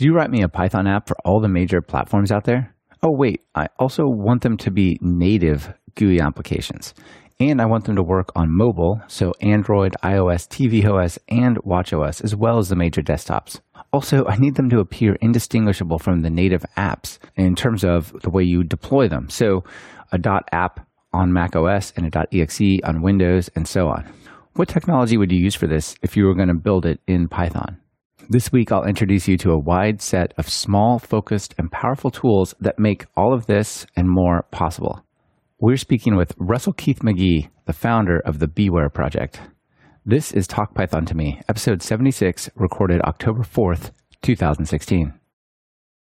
Could you write me a Python app for all the major platforms out there? Oh, wait, I also want them to be native GUI applications. And I want them to work on mobile, so Android, iOS, tvOS, and watchOS, as well as the major desktops. Also, I need them to appear indistinguishable from the native apps in terms of the way you deploy them. So, a .app on macOS and a .exe on Windows, and so on. What technology would you use for this if you were going to build it in Python? This week, I'll introduce you to a wide set of small, focused, and powerful tools that make all of this and more possible. We're speaking with Russell Keith-Magee, the founder of the BeeWare Project. This is Talk Python to Me, episode 76, recorded October 4th, 2016.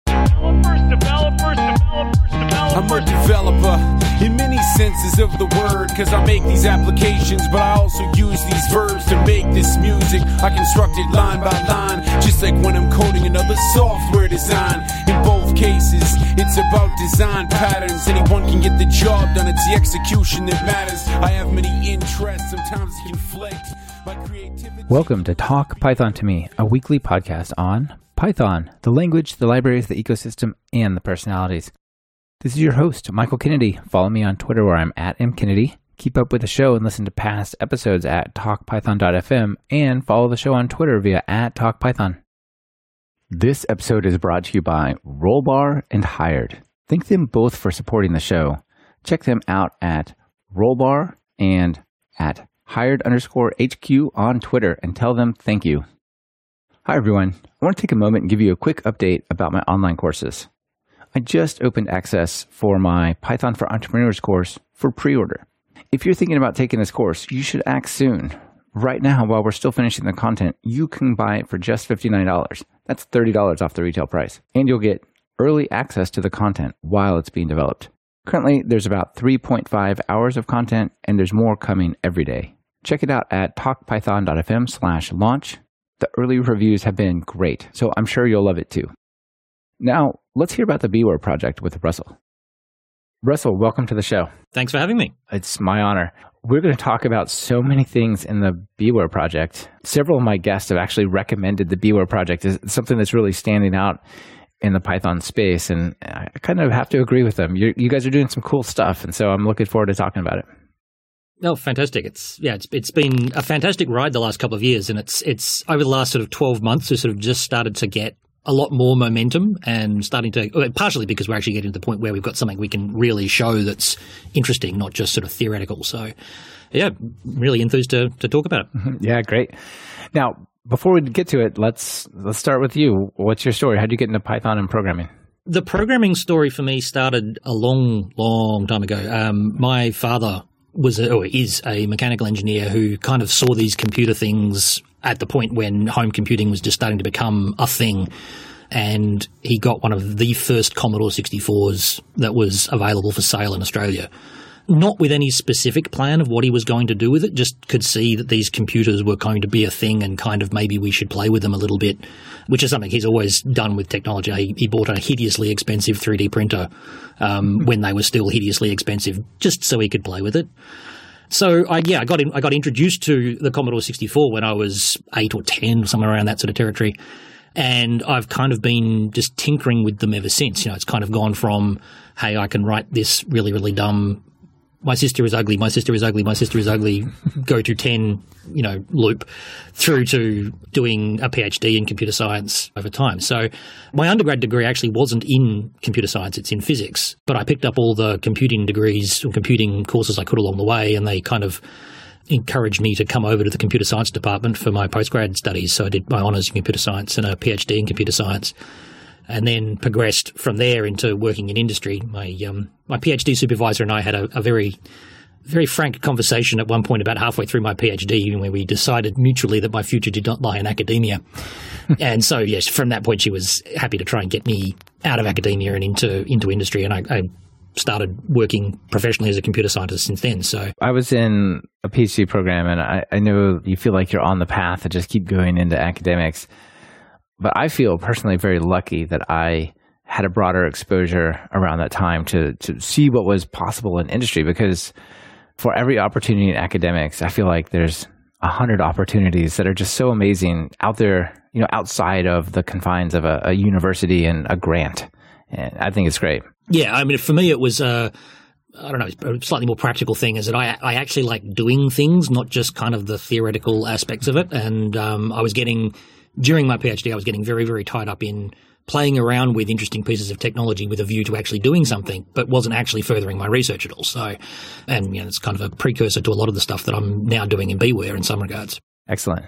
Developers, developers, developers. I'm a developer in many senses of the word, cause I make these applications, but I also use these verbs to make this music. I construct it line by line, just like when I'm coding another software design. In both cases, it's about design patterns. Anyone can get the job done, it's the execution that matters. I have many interests, sometimes conflict. Welcome to Talk Python to Me, a weekly podcast on Python, the language, the libraries, the ecosystem, and the personalities. This is your host, Michael Kennedy. Follow me on Twitter where I'm at mkennedy. Keep up with the show and listen to past episodes at talkpython.fm and follow the show on Twitter via at talkpython. This episode is brought to you by Rollbar and Hired. Thank them both for supporting the show. Check them out at Rollbar and at hired underscore HQ on Twitter and tell them thank you. Hi, everyone. I want to take a moment and give you a quick update about my online courses. I just opened access for my Python for Entrepreneurs course for pre order. If you're thinking about taking this course, you should act soon. Right now, while we're still finishing the content, you can buy it for just $59. That's $30 off the retail price. And you'll get early access to the content while it's being developed. Currently, there's about 3.5 hours of content, and there's more coming every day. Check it out at talkpython.fm slash launch the early reviews have been great, so I'm sure you'll love it too. Now, let's hear about the BeeWare project with Russell. Russell, welcome to the show. Thanks for having me. It's my honor. We're going to talk about so many things in the BeeWare project. Several of my guests have actually recommended the BeeWare project as something that's really standing out in the Python space, and I kind of have to agree with them. you you guys are doing some cool stuff, and so I'm looking forward to talking about it. Oh, fantastic! It's yeah, it's it's been a fantastic ride the last couple of years, and it's it's over the last sort of twelve months, we sort of just started to get a lot more momentum and starting to partially because we're actually getting to the point where we've got something we can really show that's interesting, not just sort of theoretical. So, yeah, really enthused to to talk about it. Mm-hmm. Yeah, great. Now, before we get to it, let's let's start with you. What's your story? How did you get into Python and programming? The programming story for me started a long, long time ago. Um, my father was a, or is a mechanical engineer who kind of saw these computer things at the point when home computing was just starting to become a thing. And he got one of the first Commodore 64s that was available for sale in Australia not with any specific plan of what he was going to do with it, just could see that these computers were going to be a thing and kind of maybe we should play with them a little bit, which is something he's always done with technology. He, he bought a hideously expensive 3D printer um, when they were still hideously expensive, just so he could play with it. So I yeah I got in, I got introduced to the Commodore 64 when I was eight or ten, somewhere around that sort of territory. And I've kind of been just tinkering with them ever since. You know, it's kind of gone from, hey, I can write this really, really dumb my sister is ugly, my sister is ugly, my sister is ugly, go to 10, you know, loop through to doing a PhD in computer science over time. So my undergrad degree actually wasn't in computer science, it's in physics, but I picked up all the computing degrees or computing courses I could along the way and they kind of encouraged me to come over to the computer science department for my postgrad studies. So I did my honours in computer science and a PhD in computer science and then progressed from there into working in industry. My um, my PhD supervisor and I had a, a, very very frank conversation at one point about halfway through my PhD, where we decided mutually that my future did not lie in academia. and so, yes, from that point, she was happy to try and get me out of academia and into into industry, and I, I started working professionally as a computer scientist since then. So I was in a PhD program, and I, I know you feel like you're on the path to just keep going into academics. But I feel personally very lucky that I had a broader exposure around that time to to see what was possible in industry because for every opportunity in academics, I feel like there's a hundred opportunities that are just so amazing out there you know, outside of the confines of a, a university and a grant. And I think it's great. Yeah, I mean, for me, it was. Uh, I don't know, a slightly more practical thing is that I, I actually like doing things, not just kind of the theoretical aspects of it. And um, I was getting, during my PhD, I was getting very, very tied up in playing around with interesting pieces of technology with a view to actually doing something, but wasn't actually furthering my research at all. So, and you know, it's kind of a precursor to a lot of the stuff that I'm now doing in BeeWare in some regards. Excellent.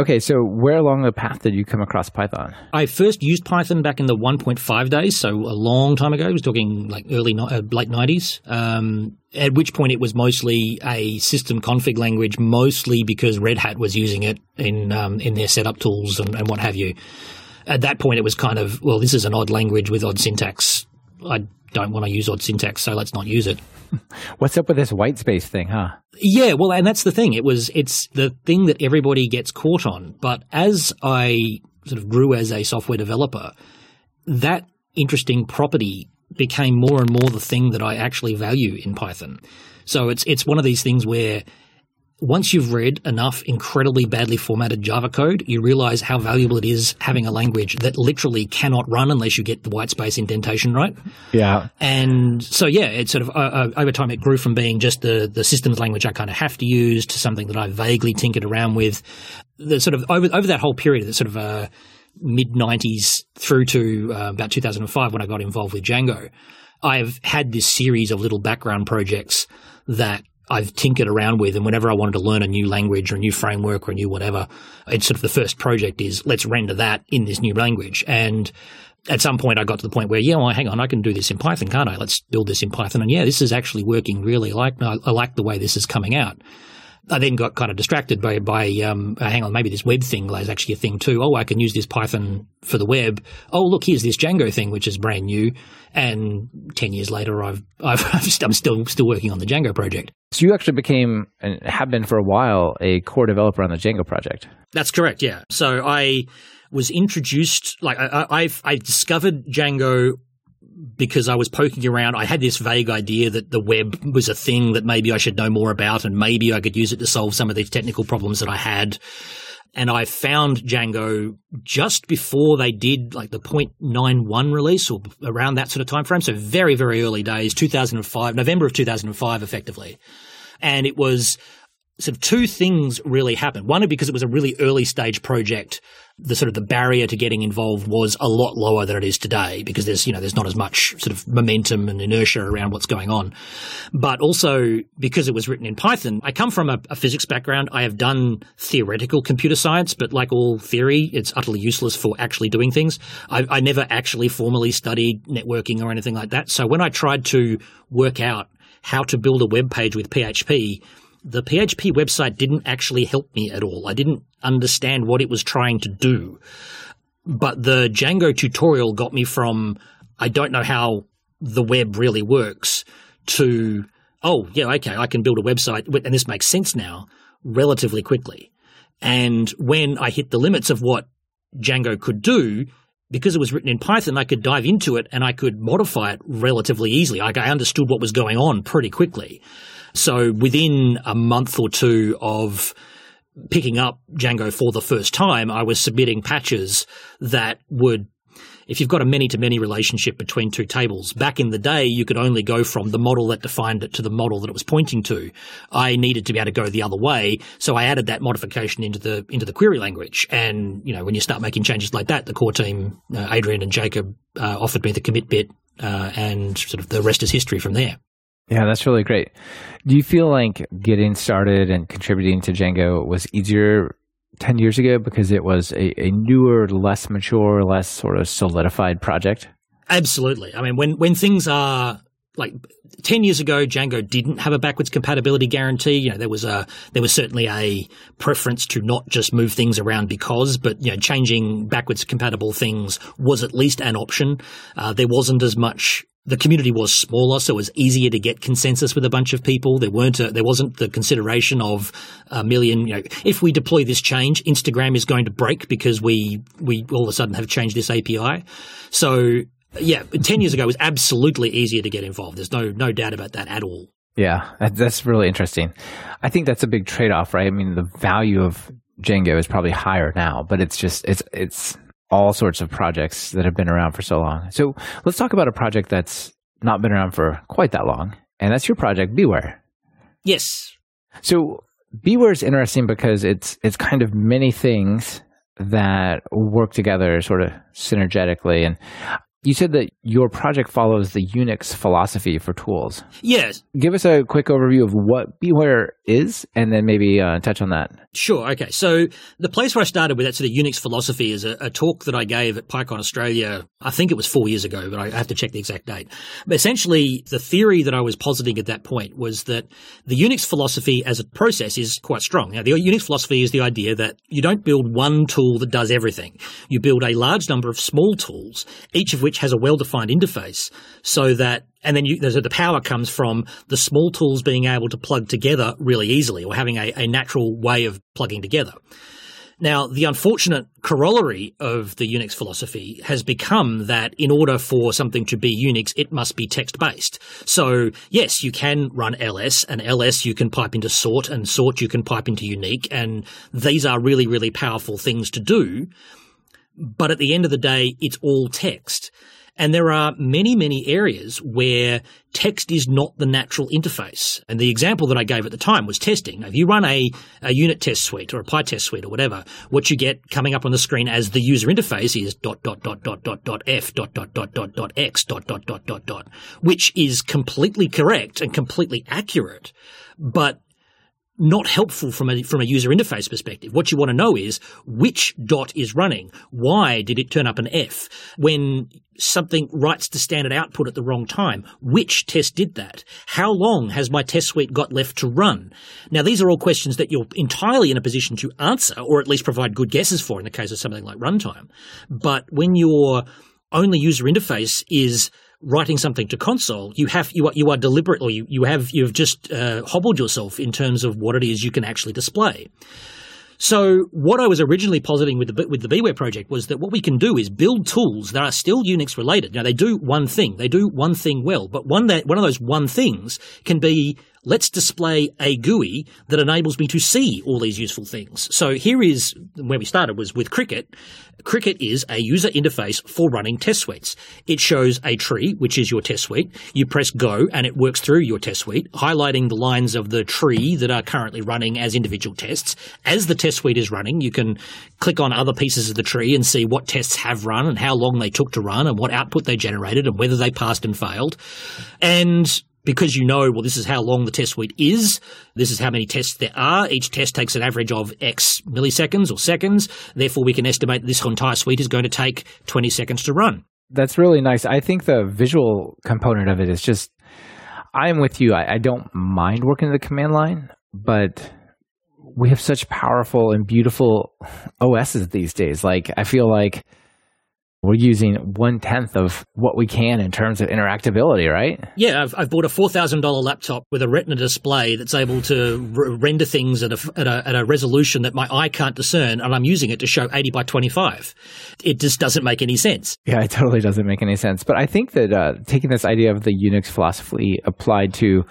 Okay, so where along the path did you come across Python? I first used Python back in the 1.5 days, so a long time ago. I was talking like early, uh, late 90s. Um, at which point it was mostly a system config language, mostly because Red Hat was using it in um, in their setup tools and, and what have you at that point, it was kind of, well, this is an odd language with odd syntax. I don't want to use odd syntax, so let's not use it. What's up with this white space thing, huh? Yeah, well, and that's the thing. It was, it's the thing that everybody gets caught on. But as I sort of grew as a software developer, that interesting property became more and more the thing that I actually value in Python. So it's it's one of these things where once you've read enough incredibly badly formatted Java code, you realize how valuable it is having a language that literally cannot run unless you get the white space indentation right. Yeah. And so, yeah, it sort of uh, uh, over time it grew from being just the, the systems language I kind of have to use to something that I vaguely tinkered around with. The sort of over, over that whole period, the sort of uh, mid 90s through to uh, about 2005 when I got involved with Django, I've had this series of little background projects that I've tinkered around with. And whenever I wanted to learn a new language or a new framework or a new whatever, it's sort of the first project is let's render that in this new language. And at some point I got to the point where, yeah, well, hang on, I can do this in Python, can't I? Let's build this in Python. And yeah, this is actually working really like, I like the way this is coming out. I then got kind of distracted by, by um, uh, hang on, maybe this web thing is actually a thing too. Oh, I can use this Python for the web. Oh, look, here's this Django thing, which is brand new. And 10 years later, I've, I've, I'm still, still working on the Django project. So you actually became and have been for a while a core developer on the Django project. That's correct. Yeah. So I was introduced, like I, I've, I discovered Django because I was poking around. I had this vague idea that the web was a thing that maybe I should know more about and maybe I could use it to solve some of these technical problems that I had. And I found Django just before they did like the 0.91 release or around that sort of time frame. So very, very early days, 2005, November of 2005, effectively. And it was sort of two things really happened. One, because it was a really early stage project, the sort of the barrier to getting involved was a lot lower than it is today because there's, you know, there's not as much sort of momentum and inertia around what's going on. But also because it was written in Python, I come from a, a physics background. I have done theoretical computer science, but like all theory, it's utterly useless for actually doing things. I, I never actually formally studied networking or anything like that. So when I tried to work out how to build a web page with PHP, the PHP website didn't actually help me at all. I didn't understand what it was trying to do. But the Django tutorial got me from, I don't know how the web really works to, oh, yeah, okay, I can build a website, and this makes sense now relatively quickly. And when I hit the limits of what Django could do, because it was written in Python, I could dive into it and I could modify it relatively easily. Like I understood what was going on pretty quickly. So within a month or two of picking up Django for the first time, I was submitting patches that would if you've got a many to many relationship between two tables, back in the day, you could only go from the model that defined it to the model that it was pointing to. I needed to be able to go the other way. So I added that modification into the, into the query language. And, you know, when you start making changes like that, the core team, uh, Adrian and Jacob, uh, offered me the commit bit, uh, and sort of the rest is history from there. Yeah, that's really great. Do you feel like getting started and contributing to Django was easier 10 years ago because it was a, a newer, less mature, less sort of solidified project? Absolutely. I mean, when, when things are like 10 years ago, Django didn't have a backwards compatibility guarantee. You know, there was a, there was certainly a preference to not just move things around because, but, you know, changing backwards compatible things was at least an option. Uh, there wasn't as much the community was smaller, so it was easier to get consensus with a bunch of people. There weren't a, there wasn't the consideration of a million. You know, if we deploy this change, Instagram is going to break because we we all of a sudden have changed this API. So yeah, ten years ago it was absolutely easier to get involved. There's no no doubt about that at all. Yeah, that's really interesting. I think that's a big trade off, right? I mean, the value of Django is probably higher now, but it's just it's it's all sorts of projects that have been around for so long. So let's talk about a project that's not been around for quite that long, and that's your project BeeWare. Yes. So BeeWare is interesting because it's it's kind of many things that work together sort of synergetically and you said that your project follows the Unix philosophy for tools. Yes. Give us a quick overview of what BeeWare is, and then maybe uh, touch on that. Sure. Okay. So the place where I started with that sort of Unix philosophy is a, a, talk that I gave at PyCon Australia. I think it was four years ago, but I have to check the exact date. But essentially, the theory that I was positing at that point was that the Unix philosophy as a process is quite strong. Now, the Unix philosophy is the idea that you don't build one tool that does everything. You build a large number of small tools, each of which which has a well-defined interface so that and then you, the power comes from the small tools being able to plug together really easily or having a, a natural way of plugging together. Now, the unfortunate corollary of the Unix philosophy has become that in order for something to be Unix, it must be text based. So, yes, you can run ls, and ls you can pipe into sort, and sort you can pipe into uniq, and these are really, really powerful things to do. But at the end of the day, it's all text. And there are many, many areas where text is not the natural interface. And the example that I gave at the time was testing. If you run a, a unit test suite or a PyTest suite or whatever, what you get coming up on the screen as the user interface is dot dot dot dot dot dot f dot dot dot dot dot x dot dot dot dot dot, which is completely correct and completely accurate. But not helpful from a from a user interface perspective. What you want to know is which dot is running. Why did it turn up an F when something writes to standard output at the wrong time? Which test did that? How long has my test suite got left to run? Now these are all questions that you're entirely in a position to answer or at least provide good guesses for in the case of something like runtime. But when your only user interface is writing something to console, you have you are you are you, you have you've just uh, hobbled yourself in terms of what it is you can actually display. So what I was originally positing with the with the BeeWare project was that what we can do is build tools that are still Unix related. Now they do one thing, they do one thing well, but one that one of those one things can be let's display a GUI that enables me to see all these useful things. So here is where we started was with Cricket. Cricket is a user interface for running test suites. It shows a tree, which is your test suite. You press go and it works through your test suite, highlighting the lines of the tree that are currently running as individual tests. As the test suite is running, you can click on other pieces of the tree and see what tests have run and how long they took to run and what output they generated and whether they passed and failed. And because you know, well, this is how long the test suite is. This is how many tests there are. Each test takes an average of X milliseconds or seconds. Therefore, we can estimate this entire suite is going to take 20 seconds to run. That's really nice. I think the visual component of it is just, I'm with you. I, I don't mind working the command line, but we have such powerful and beautiful OSs these days. Like, I feel like we're using one tenth of what we can in terms of interactability, right? Yeah, I've, I've bought a four thousand dollar laptop with a Retina display that's able to r- render things at a, at a, at a resolution that my eye can't discern, and I'm using it to show eighty by twenty five. It just doesn't make any sense. Yeah, it totally doesn't make any sense. But I think that uh, taking this idea of the Unix philosophy applied to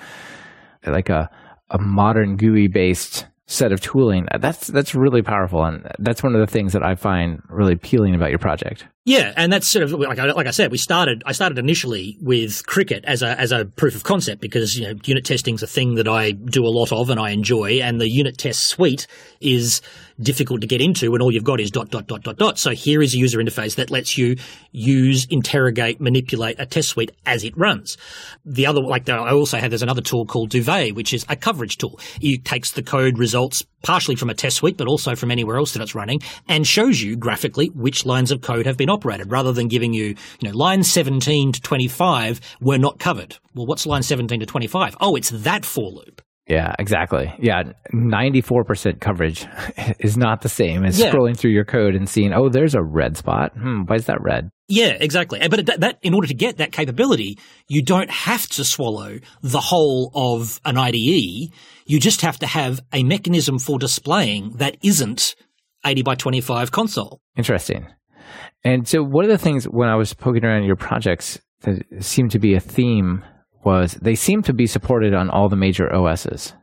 like a a modern GUI based set of tooling that's that's really powerful and that's one of the things that i find really appealing about your project yeah, and that's sort of like I, like I said, we started. I started initially with cricket as a as a proof of concept because you know unit testing is a thing that I do a lot of and I enjoy, and the unit test suite is difficult to get into when all you've got is dot dot dot dot dot. So here is a user interface that lets you use, interrogate, manipulate a test suite as it runs. The other, like I also have, there's another tool called Duvet, which is a coverage tool. It takes the code results partially from a test suite, but also from anywhere else that it's running, and shows you graphically which lines of code have been operated, rather than giving you, you know, line 17 to 25 were not covered. Well, what's line 17 to 25? Oh, it's that for loop. Yeah, exactly. Yeah, 94% coverage is not the same as yeah. scrolling through your code and seeing, oh, there's a red spot. Hmm, why is that red? Yeah, exactly. But that, that, in order to get that capability, you don't have to swallow the whole of an IDE. You just have to have a mechanism for displaying that isn't 80 by 25 console. Interesting. And so one of the things when I was poking around your projects that seemed to be a theme was they seem to be supported on all the major OSs.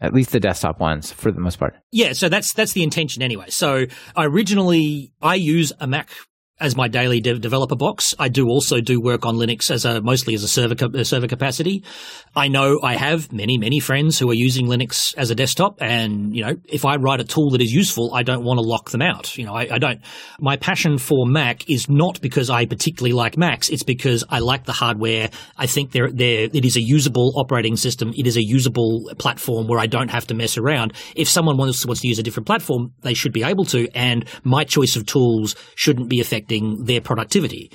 at least the desktop ones for the most part. Yeah, so that's that's the intention anyway. So I originally I use a Mac as my daily de- developer box. I do also do work on Linux as a mostly as a server a server capacity. I know I have many many friends who are using Linux as a desktop, and you know if I write a tool that is useful, I don't want to lock them out. You know, I, I don't. My passion for Mac is not because I particularly like Macs. It's because I like the hardware. I think there there it is a usable operating system. It is a usable platform where I don't have to mess around. If someone wants wants to use a different platform, they should be able to, and my choice of tools shouldn't be affected their productivity.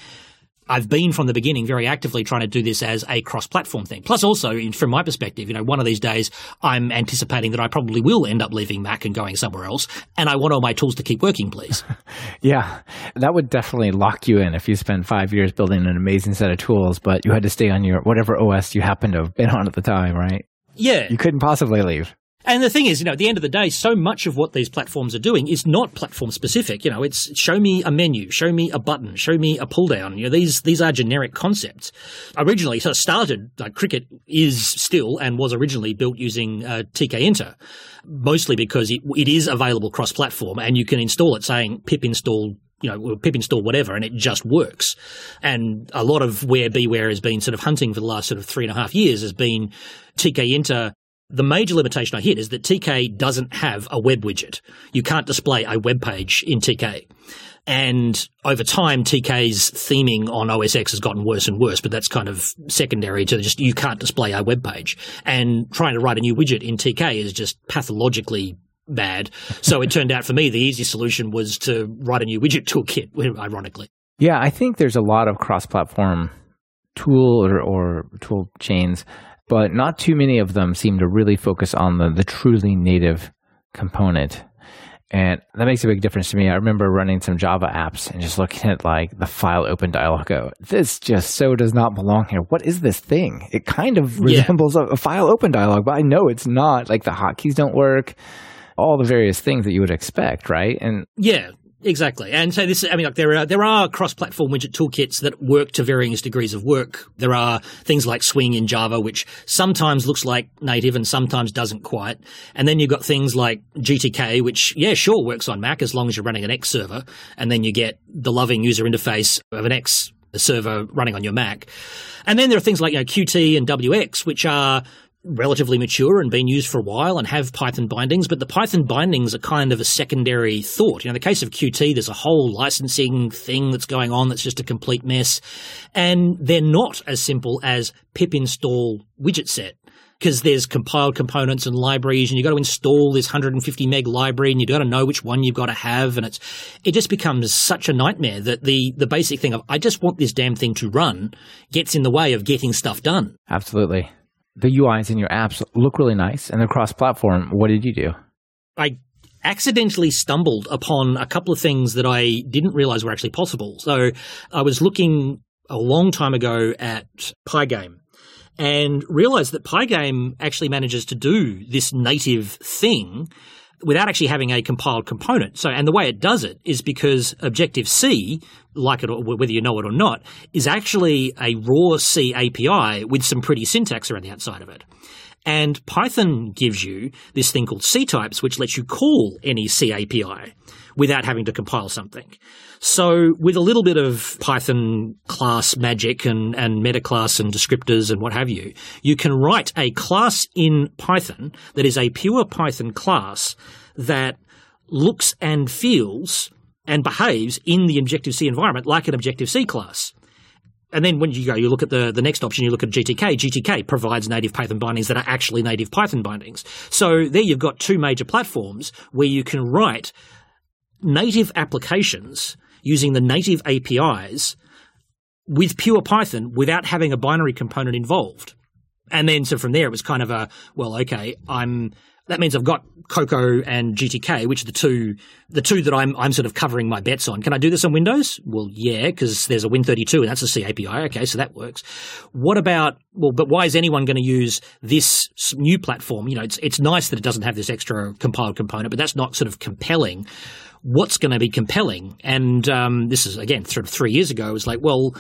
I've been from the beginning very actively trying to do this as a cross-platform thing. Plus, also from my perspective, you know, one of these days I'm anticipating that I probably will end up leaving Mac and going somewhere else, and I want all my tools to keep working, please. yeah, that would definitely lock you in if you spend five years building an amazing set of tools, but you had to stay on your whatever OS you happened to have been on at the time, right? Yeah, you couldn't possibly leave. And the thing is, you know, at the end of the day, so much of what these platforms are doing is not platform specific. You know, it's show me a menu, show me a button, show me a pull down. You know, these these are generic concepts. Originally, so it started like Cricket is still and was originally built using uh, Tkinter, mostly because it, it is available cross platform and you can install it saying pip install you know, pip install whatever, and it just works. And a lot of where BeeWare has been sort of hunting for the last sort of three and a half years has been Tkinter the major limitation I hit is that TK doesn't have a web widget. You can't display a web page in TK. And over time, TK's theming on OS X has gotten worse and worse, but that's kind of secondary to just you can't display a web page. And trying to write a new widget in TK is just pathologically bad. So it turned out for me, the easy solution was to write a new widget toolkit, ironically. Yeah, I think there's a lot of cross platform tool or, or tool chains but not too many of them seem to really focus on the, the truly native component. And that makes a big difference to me. I remember running some Java apps and just looking at like the file open dialog. Go, this just so does not belong here. What is this thing? It kind of resembles yeah. a, a file open dialog, but I know it's not. Like the hotkeys don't work all the various things that you would expect, right? And yeah, Exactly. And so this, I mean, like there are, there are cross-platform widget toolkits that work to varying degrees of work. There are things like Swing in Java, which sometimes looks like native and sometimes doesn't quite. And then you've got things like GTK, which, yeah, sure works on Mac as long as you're running an X server. And then you get the loving user interface of an X server running on your Mac. And then there are things like you know, Qt and WX, which are relatively mature and been used for a while and have Python bindings, but the Python bindings are kind of a secondary thought. You know, in the case of Qt, there's a whole licensing thing that's going on that's just a complete mess. And they're not as simple as pip install widget set because there's compiled components and libraries and you've got to install this 150 meg library and you've got to know which one you've got to have and it's it just becomes such a nightmare that the the basic thing of I just want this damn thing to run gets in the way of getting stuff done. Absolutely the UIs in your apps look really nice and they're cross platform. What did you do? I accidentally stumbled upon a couple of things that I didn't realize were actually possible. So I was looking a long time ago at Pygame and realized that Pygame actually manages to do this native thing without actually having a compiled component. So, and the way it does it is because Objective C, like it or whether you know it or not, is actually a raw C API with some pretty syntax around the outside of it. And Python gives you this thing called ctypes, which lets you call any C API without having to compile something. So with a little bit of Python class magic and, and meta class and descriptors and what have you, you can write a class in Python that is a pure Python class that looks and feels and behaves in the Objective-C environment like an Objective-C class. And then when you go, you look at the, the next option, you look at GTK. GTK provides native Python bindings that are actually native Python bindings. So there you've got two major platforms where you can write native applications using the native APIs with pure Python without having a binary component involved. And then so from there it was kind of a well, okay, I'm that means I've got Cocoa and GTK, which are the two the two that I'm I'm sort of covering my bets on. Can I do this on Windows? Well, yeah, because there's a Win32 and that's a C API. Okay, so that works. What about well, but why is anyone going to use this new platform? You know, it's it's nice that it doesn't have this extra compiled component, but that's not sort of compelling what's going to be compelling? And um, this is again sort of three years ago. It was like, well,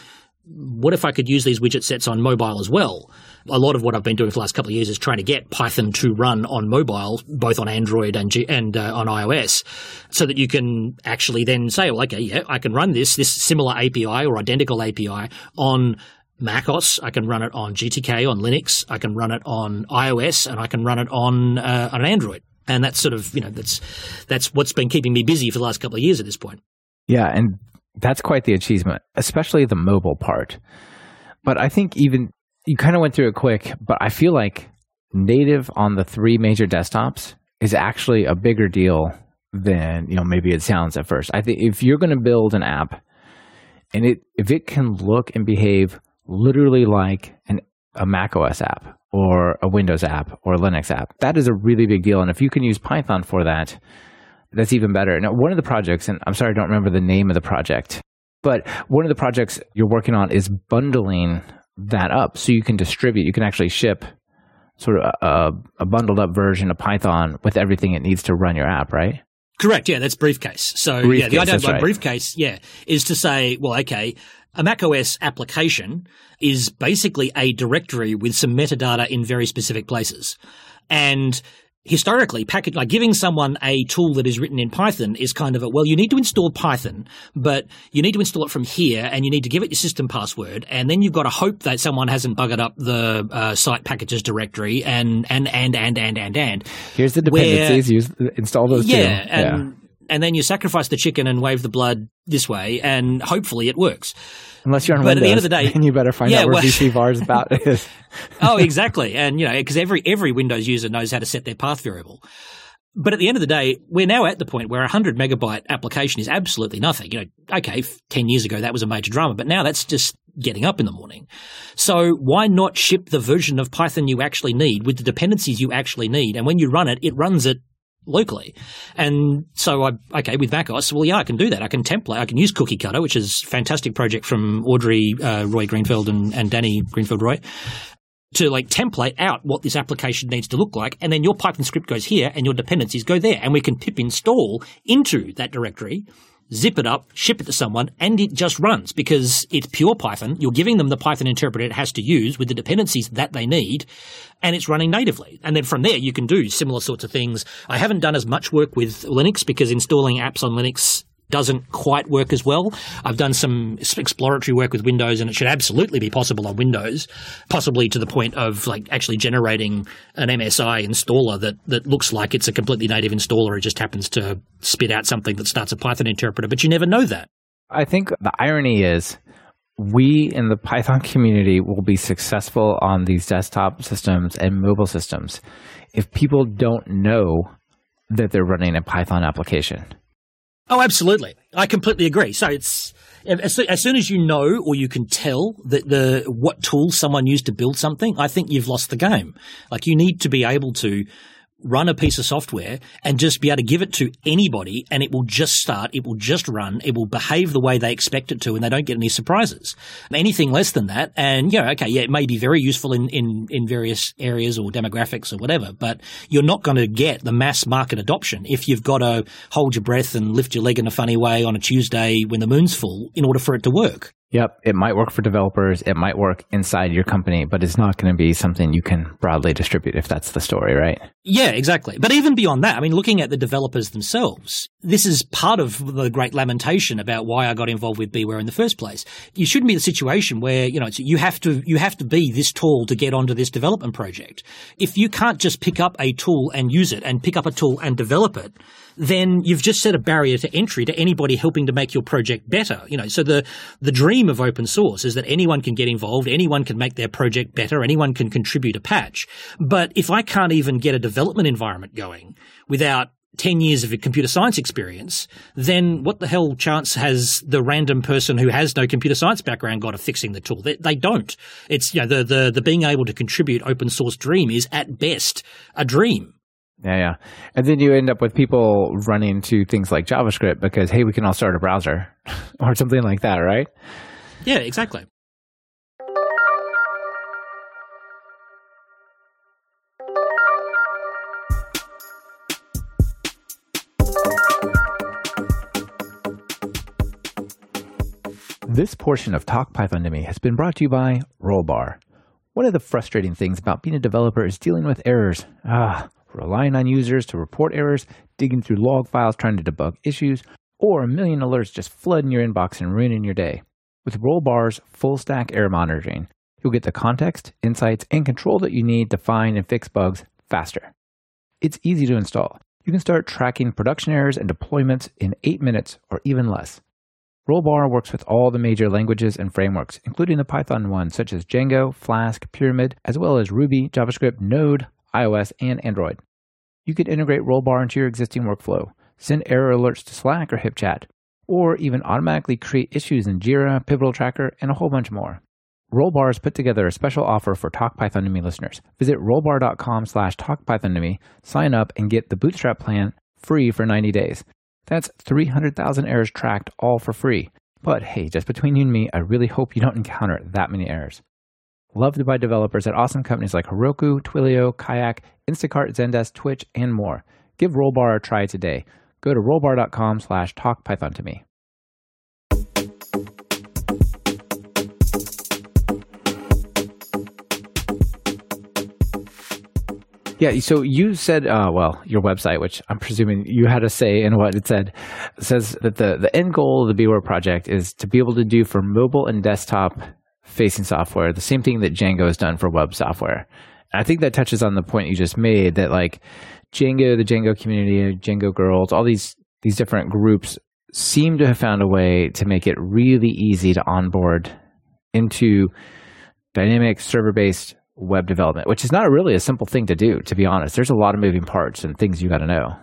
what if I could use these widget sets on mobile as well? A lot of what I've been doing for the last couple of years is trying to get Python to run on mobile, both on Android and G- and uh, on iOS, so that you can actually then say, well, okay, yeah, I can run this this similar API or identical API on macOS. I can run it on GTK on Linux. I can run it on iOS, and I can run it on uh, on Android. And that's sort of you know that's that's what's been keeping me busy for the last couple of years at this point. Yeah, and that's quite the achievement, especially the mobile part. But I think even you kind of went through it quick, but I feel like native on the three major desktops is actually a bigger deal than you know maybe it sounds at first. I think if you're going to build an app and it if it can look and behave literally like an a Mac OS app or a Windows app or a Linux app, that is a really big deal. And if you can use Python for that, that's even better. Now, one of the projects, and I'm sorry, I don't remember the name of the project, but one of the projects you're working on is bundling that up so you can distribute, you can actually ship sort of a, a bundled up version of Python with everything it needs to run your app, right? Correct. Yeah, that's briefcase. So briefcase, yeah, the idea of right. briefcase, yeah, is to say, well, okay, a macOS application is basically a directory with some metadata in very specific places. And historically, package, like giving someone a tool that is written in Python is kind of a, well, you need to install Python, but you need to install it from here and you need to give it your system password. And then you've got to hope that someone hasn't buggered up the uh, site packages directory and, and, and, and, and, and, and. Here's the dependencies. Use, install those yeah, too. And, and then you sacrifice the chicken and wave the blood this way, and hopefully it works. Unless you're on But Windows, at the end of the day- then you better find Yeah, out where well- VC vars about is. oh, exactly. And, you know, because every, every Windows user knows how to set their path variable. But at the end of the day, we're now at the point where a 100 megabyte application is absolutely nothing. You know, okay, 10 years ago that was a major drama, but now that's just getting up in the morning. So why not ship the version of Python you actually need with the dependencies you actually need? And when you run it, it runs it locally. And so I, okay, with macOS, well, yeah, I can do that. I can template, I can use Cookie Cutter, which is a fantastic project from Audrey, uh, Roy Greenfeld and, and Danny Greenfeld Roy to like template out what this application needs to look like. And then your Python script goes here and your dependencies go there. And we can pip install into that directory, zip it up, ship it to someone, and it just runs because it's pure Python. You're giving them the Python interpreter it has to use with the dependencies that they need, and it's running natively. And then from there, you can do similar sorts of things. I haven't done as much work with Linux because installing apps on Linux doesn't quite work as well. I've done some exploratory work with Windows and it should absolutely be possible on Windows, possibly to the point of like actually generating an MSI installer that, that looks like it's a completely native installer. It just happens to spit out something that starts a Python interpreter, but you never know that. I think the irony is we in the Python community will be successful on these desktop systems and mobile systems if people don't know that they're running a Python application. Oh, absolutely. I completely agree. So it's as, soon as you know or you can tell that the what tool someone used to build something, I think you've lost the game. Like you need to be able to run a piece of software and just be able to give it to anybody and it will just start, it will just run, it will behave the way they expect it to and they don't get any surprises. Anything less than that, and yeah, okay, yeah, it may be very useful in, in, in various areas or demographics or whatever, but you're not going to get the mass market adoption if you've got to hold your breath and lift your leg in a funny way on a Tuesday when the moon's full in order for it to work. Yep, it might work for developers, it might work inside your company, but it's not going to be something you can broadly distribute if that's the story, right? Yeah, exactly. But even beyond that, I mean, looking at the developers themselves, this is part of the great lamentation about why I got involved with BeeWare in the first place. You shouldn't be in a situation where, you know, you have to, you have to be this tall to get onto this development project. If you can't just pick up a tool and use it and pick up a tool and develop it, then you've just set a barrier to entry to anybody helping to make your project better. You know, so the the dream of open source is that anyone can get involved, anyone can make their project better, anyone can contribute a patch. But if I can't even get a development environment going without 10 years of computer science experience, then what the hell chance has the random person who has no computer science background got of fixing the tool? They, they don't. It's, you know, the, the, the being able to contribute open source dream is at best a dream. Yeah, yeah. And then you end up with people running to things like JavaScript because, hey, we can all start a browser or something like that, right? Yeah, exactly. This portion of Talk Python to Me has been brought to you by Rollbar. One of the frustrating things about being a developer is dealing with errors. Ah, relying on users to report errors, digging through log files trying to debug issues, or a million alerts just flooding your inbox and ruining your day. With Rollbar's full stack error monitoring, you'll get the context, insights, and control that you need to find and fix bugs faster. It's easy to install. You can start tracking production errors and deployments in 8 minutes or even less. Rollbar works with all the major languages and frameworks, including the Python ones such as Django, Flask, Pyramid, as well as Ruby, JavaScript, Node, iOS, and Android. You could integrate Rollbar into your existing workflow, send error alerts to Slack or HipChat, or even automatically create issues in Jira, Pivotal Tracker, and a whole bunch more. Rollbar has put together a special offer for Talk Python to Me listeners. Visit rollbar.com slash talkpython to me, sign up, and get the Bootstrap plan free for 90 days. That's 300,000 errors tracked all for free. But hey, just between you and me, I really hope you don't encounter that many errors. Loved by developers at awesome companies like Heroku, Twilio, Kayak, Instacart, Zendesk, Twitch, and more. Give Rollbar a try today. Go to rollbar.com slash talkpython to me. Yeah, so you said, uh, well, your website, which I'm presuming you had a say in what it said, says that the, the end goal of the BeeWare project is to be able to do for mobile and desktop facing software the same thing that Django has done for web software. And I think that touches on the point you just made that like Django, the Django community, Django girls, all these these different groups seem to have found a way to make it really easy to onboard into dynamic server based web development, which is not really a simple thing to do, to be honest. There's a lot of moving parts and things you got to know.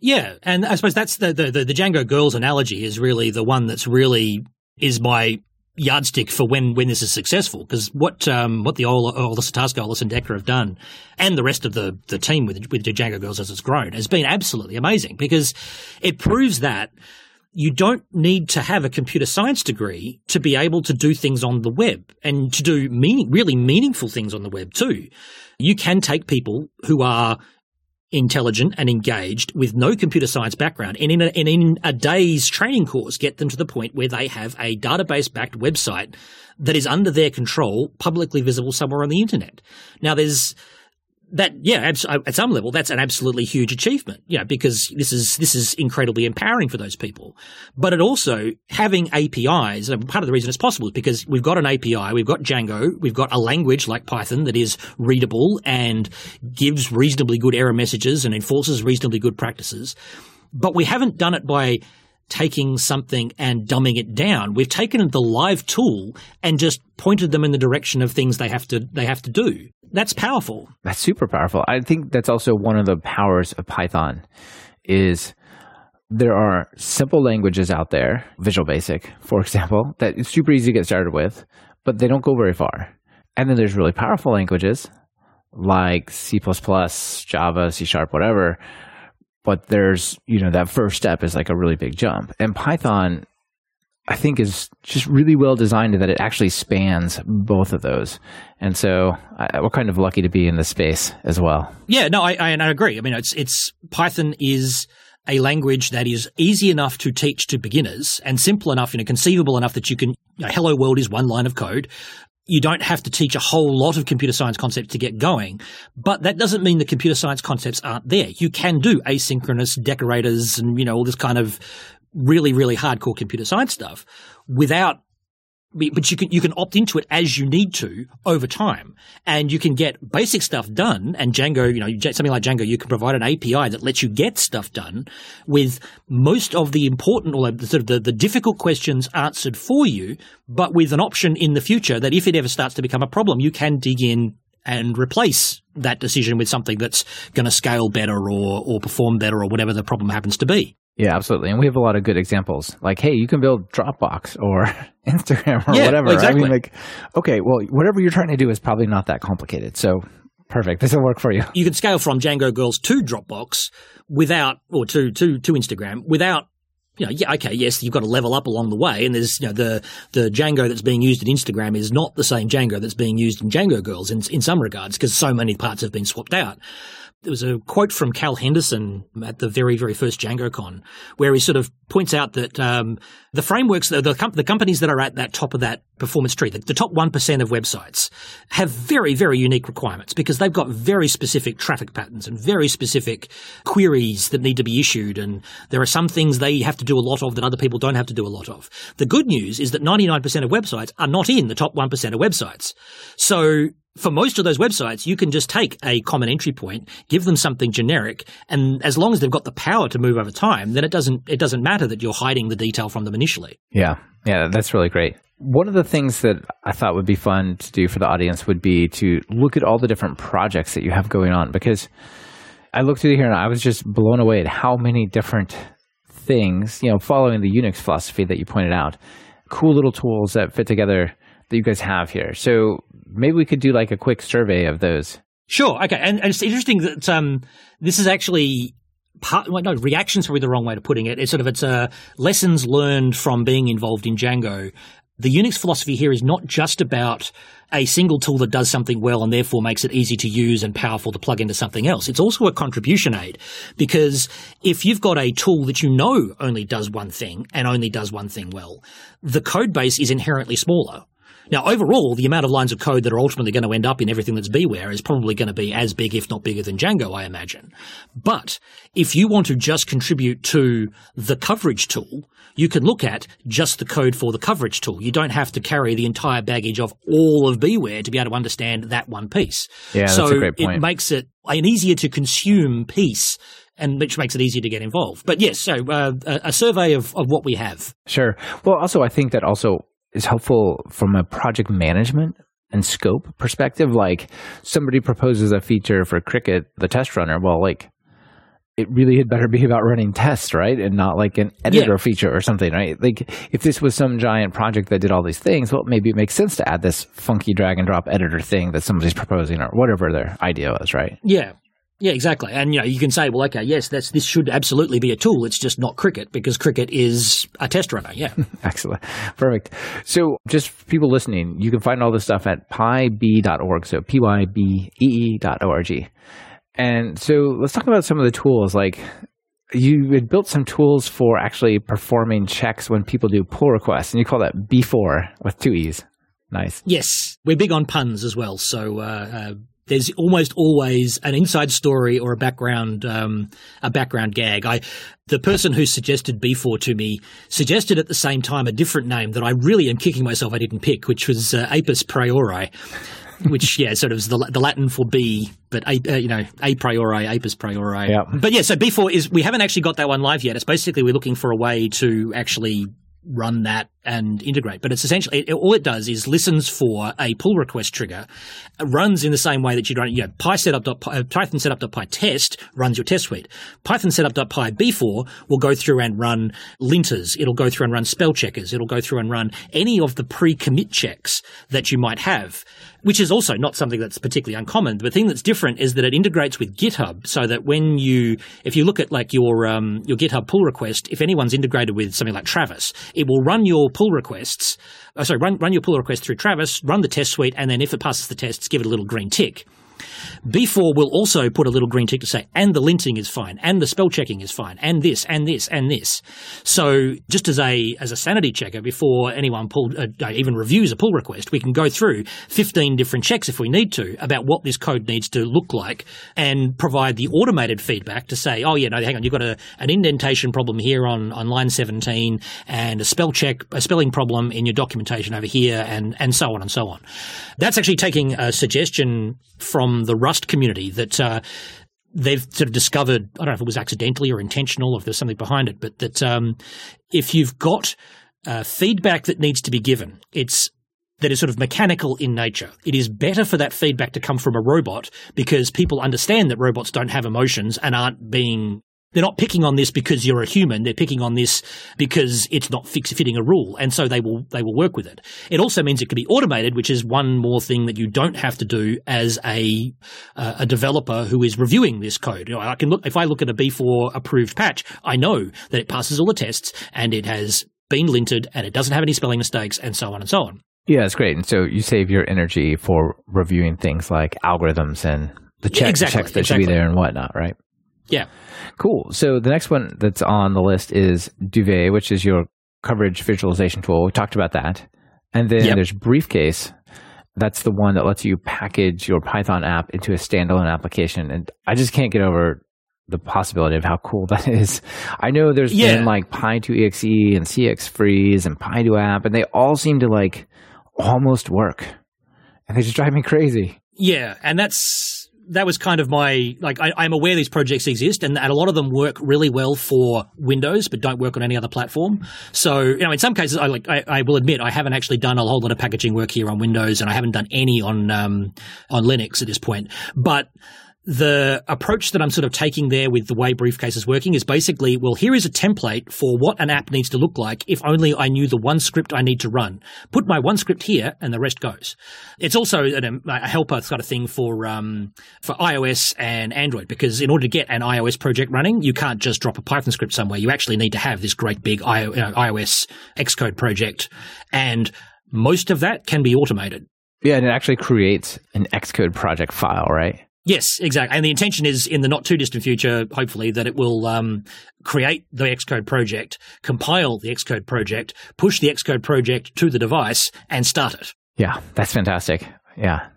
Yeah, and I suppose that's the, the the Django girls analogy is really the one that's really is my yardstick for when when this is successful. Because what um, what the Ola, Ola Sitarska, Ola Sendecka have done, and the rest of the the team with with Django girls as it's grown, has been absolutely amazing. Because it proves that you don't need to have a computer science degree to be able to do things on the web and to do meaning, really meaningful things on the web too. You can take people who are intelligent and engaged with no computer science background and in a, and in a day's training course get them to the point where they have a database backed website that is under their control, publicly visible somewhere on the internet. Now there's that yeah uh, at some level that's an absolutely huge achievement. You know because this is this is incredibly empowering for those people. But it also having apis uh, part of the reason it's possible is because we've got an api we've got django we've got a language like python that is readable and gives reasonably good error messages and enforces reasonably good practices. But we haven't done it by taking something and dumbing it down. We've taken the live tool and just pointed them in the direction of things they have to they have to do. That's powerful. That's super powerful. I think that's also one of the powers of Python is there are simple languages out there, Visual Basic, for example, that it's super easy to get started with, but they don't go very far. And then there's really powerful languages like C++, Java, C Sharp, whatever, but there's you know that first step is like a really big jump. And python i think is just really well designed that it actually spans both of those. And so I, we're kind of lucky to be in this space as well. Yeah no i, I, I agree. I mean it's it's python is a language that is easy enough to teach to beginners and simple enough, you know, conceivable enough that you can, you know, hello world is one line of code you don't have to teach a whole lot of computer science concepts to get going. But that doesn't mean the computer science concepts aren't there. You can do asynchronous decorators and, you know, all this kind of really, really hardcore computer science stuff without but you can you can opt into it as you need to over time, and you can get basic stuff done. And Django, you know, something like Django, you can provide an API that lets you get stuff done with most of the important or the, sort of the, the difficult questions answered for you, but with an option in the future that if it ever starts to become a problem, you can dig in and replace that decision with something that's going to scale better or or perform better or whatever the problem happens to be. Yeah, absolutely. And we have a lot of good examples. Like, hey, you can build Dropbox or Instagram or yeah, whatever. Exactly. I mean, like, okay, well, whatever you're trying to do is probably not that complicated. So perfect. This will work for you. You can scale from Django Girls to Dropbox without, or to, to, to Instagram without you know, yeah, okay, yes, you've got to level up along the way, and there's, you know, the the Django that's being used in Instagram is not the same Django that's being used in Django Girls in in some regards because so many parts have been swapped out. There was a quote from Cal Henderson at the very, very first DjangoCon where he sort of points out that um, the frameworks, the, the, com- the, companies that are at that top of that performance tree, the, the top 1% of websites, have very, very unique requirements because they've got very specific traffic patterns and very specific queries that need to be issued. And there are some things they have to do a lot of that other people don't have to do a lot of. The good news is that 99% of websites are not in the top 1% of websites. So for most of those websites, you can just take a common entry point, give them something generic, and as long as they've got the power to move over time, then it doesn't it doesn't matter that you're hiding the detail from them initially. Yeah, yeah, that's really great. One of the things that I thought would be fun to do for the audience would be to look at all the different projects that you have going on because I looked through here and I was just blown away at how many different things, you know, following the Unix philosophy that you pointed out, cool little tools that fit together that you guys have here. So maybe we could do like a quick survey of those. Sure. Okay. And, and it's interesting that um, this is actually part. Well, no, reactions probably the wrong way of putting it. It's sort of it's uh, lessons learned from being involved in Django. The Unix philosophy here is not just about a single tool that does something well and therefore makes it easy to use and powerful to plug into something else. It's also a contribution aid because if you've got a tool that you know only does one thing and only does one thing well, the code base is inherently smaller now, overall, the amount of lines of code that are ultimately going to end up in everything that's BeeWare is probably going to be as big, if not bigger than Django, I imagine. But if you want to just contribute to the coverage tool, you can look at just the code for the coverage tool. You don't have to carry the entire baggage of all of BeeWare to be able to understand that one piece. Yeah, so that's a great point. it makes it an easier to consume piece and which makes it easier to get involved. But yes, so uh, a, a survey of, of what we have. Sure. Well, also, I think that also is helpful from a project management and scope perspective. Like somebody proposes a feature for Cricket, the test runner. Well, like it really had better be about running tests, right? And not like an editor Yeah. feature or something, right? Like if this was some giant project that did all these things, well, maybe it makes sense to add this funky drag and drop editor thing that somebody's proposing or whatever their idea was, right? Yeah. Yeah, exactly. And you know, you can say, well, okay, yes, that's this should absolutely be a tool. It's just not Cricket because Cricket is a test runner. Yeah. Excellent. Perfect. So, just for people listening, you can find all this stuff at pybee.org. So, P-Y-B-E-E dot O-R-G. And so, let's talk about some of the tools. Like, you had built some tools for actually performing checks when people do pull requests, and you call that Beefore with two E's. Nice. yes, we're big on puns as well. So uh, uh, there's almost always an inside story or a background um, a background gag. I the person who suggested Beefore to me suggested at the same time a different name that I really am kicking myself I didn't pick, which was uh, Apis priori. which yeah, sort of is the the Latin for bee, but a, uh, you know a priori, apis priori. Yeah. But yeah, so Beefore is we haven't actually got that one live yet. It's basically we're looking for a way to actually run that and integrate. But it's essentially it, all it does is listens for a pull request trigger, runs in the same way that you'd run. You know, Py setup uh, Python setup.py test runs your test suite. Python setup.py beefore will go through and run linters. It'll go through and run spell checkers. It'll go through and run any of the pre-commit checks that you might have. Which is also not something that's particularly uncommon. The thing that's different is that it integrates with GitHub, so that when you, if you look at like your um, your GitHub pull request, if anyone's integrated with something like Travis, it will run your pull requests. Oh, sorry, run run your pull request through Travis, run the test suite, and then if it passes the tests, give it a little green tick. Beefore will also put a little green tick to say, and the linting is fine, and the spell checking is fine, and this, and this, and this. So just as a as a sanity checker, before anyone pulled uh, even reviews a pull request, we can go through 15 different checks if we need to about what this code needs to look like, and provide the automated feedback to say, oh yeah, no, hang on, you've got a, an indentation problem here on on line 17, and a spell check, a spelling problem in your documentation over here, and and so on and so on. That's actually taking a suggestion from the Rust community that uh, they've sort of discovered. I don't know if it was accidentally or intentional, or if there's something behind it, but that um, if you've got uh, feedback that needs to be given, it's that is sort of mechanical in nature. It is better for that feedback to come from a robot because people understand that robots don't have emotions and aren't being they're not picking on this because you're a human. They're picking on this because it's not fix fitting a rule, and so they will they will work with it. It also means it can be automated, which is one more thing that you don't have to do as a uh, a developer who is reviewing this code. You know, I can look if I look at a Beefore approved patch, I know that it passes all the tests and it has been linted and it doesn't have any spelling mistakes and so on and so on. Yeah, it's great. And so you save your energy for reviewing things like algorithms and the check, exactly, checks that exactly. should be there and whatnot, right? Yeah. Cool. So the next one that's on the list is Duvet, which is your coverage visualization tool. We talked about that. And then Yep. there's Briefcase. That's the one that lets you package your Python app into a standalone application. And I just can't get over the possibility of how cool that is. I know there's Yeah. been like Py2exe and cx_Freeze and Py2app, and they all seem to like almost work. And they just drive me crazy. Yeah, and that's that was kind of my like I, I'm aware these projects exist, and, and a lot of them work really well for Windows, but don't work on any other platform. So you know, in some cases, I like I, I will admit I haven't actually done a whole lot of packaging work here on Windows, and I haven't done any on um, on Linux at this point, but. The approach that I'm sort of taking there with the way Briefcase is working is basically, well, here is a template for what an app needs to look like if only I knew the one script I need to run. Put my one script here and the rest goes. It's also an, a helper sort of thing for um, for iOS and Android because in order to get an iOS project running, you can't just drop a Python script somewhere. You actually need to have this great big iOS Xcode project, and most of that can be automated. Yeah, and it actually creates an Xcode project file, right? Yes, exactly. And the intention is in the not too distant future, hopefully, that it will um, create the Xcode project, compile the Xcode project, push the Xcode project to the device, and start it. Yeah, that's fantastic. Yeah.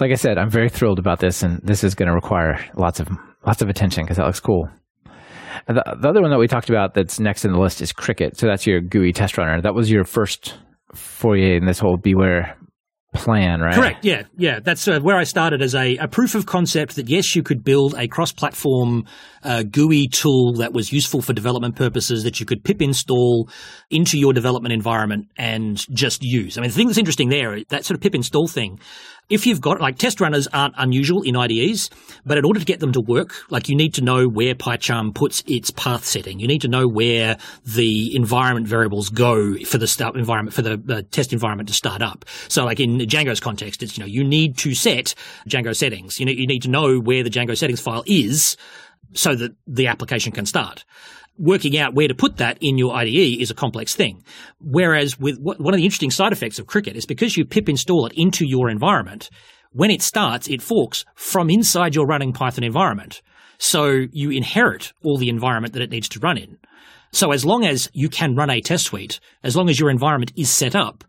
Like I said, I'm very thrilled about this, and this is going to require lots of lots of attention because that looks cool. The, the other one that we talked about that's next in the list is Cricket. So that's your GUI test runner. That was your first foyer in this whole BeeWare plan, right? Correct. Yeah, yeah. That's uh, where I started as a, a proof of concept that yes, you could build a cross-platform uh, GUI tool that was useful for development purposes that you could pip install into your development environment and just use. I mean, the thing that's interesting there, that sort of pip install thing. If you've got like test runners aren't unusual in IDEs, but in order to get them to work, like you need to know where PyCharm puts its path setting. You need to know where the environment variables go for the start environment for the uh, test environment to start up. So, like in Django's context, it's you know you need to set Django settings. You know you need to know where the Django settings file is so that the application can start. Working out where to put that in your IDE is a complex thing. Whereas with one of the interesting side effects of Cricket is because you pip install it into your environment, when it starts, it forks from inside your running Python environment. So you inherit all the environment that it needs to run in. So as long as you can run a test suite, as long as your environment is set up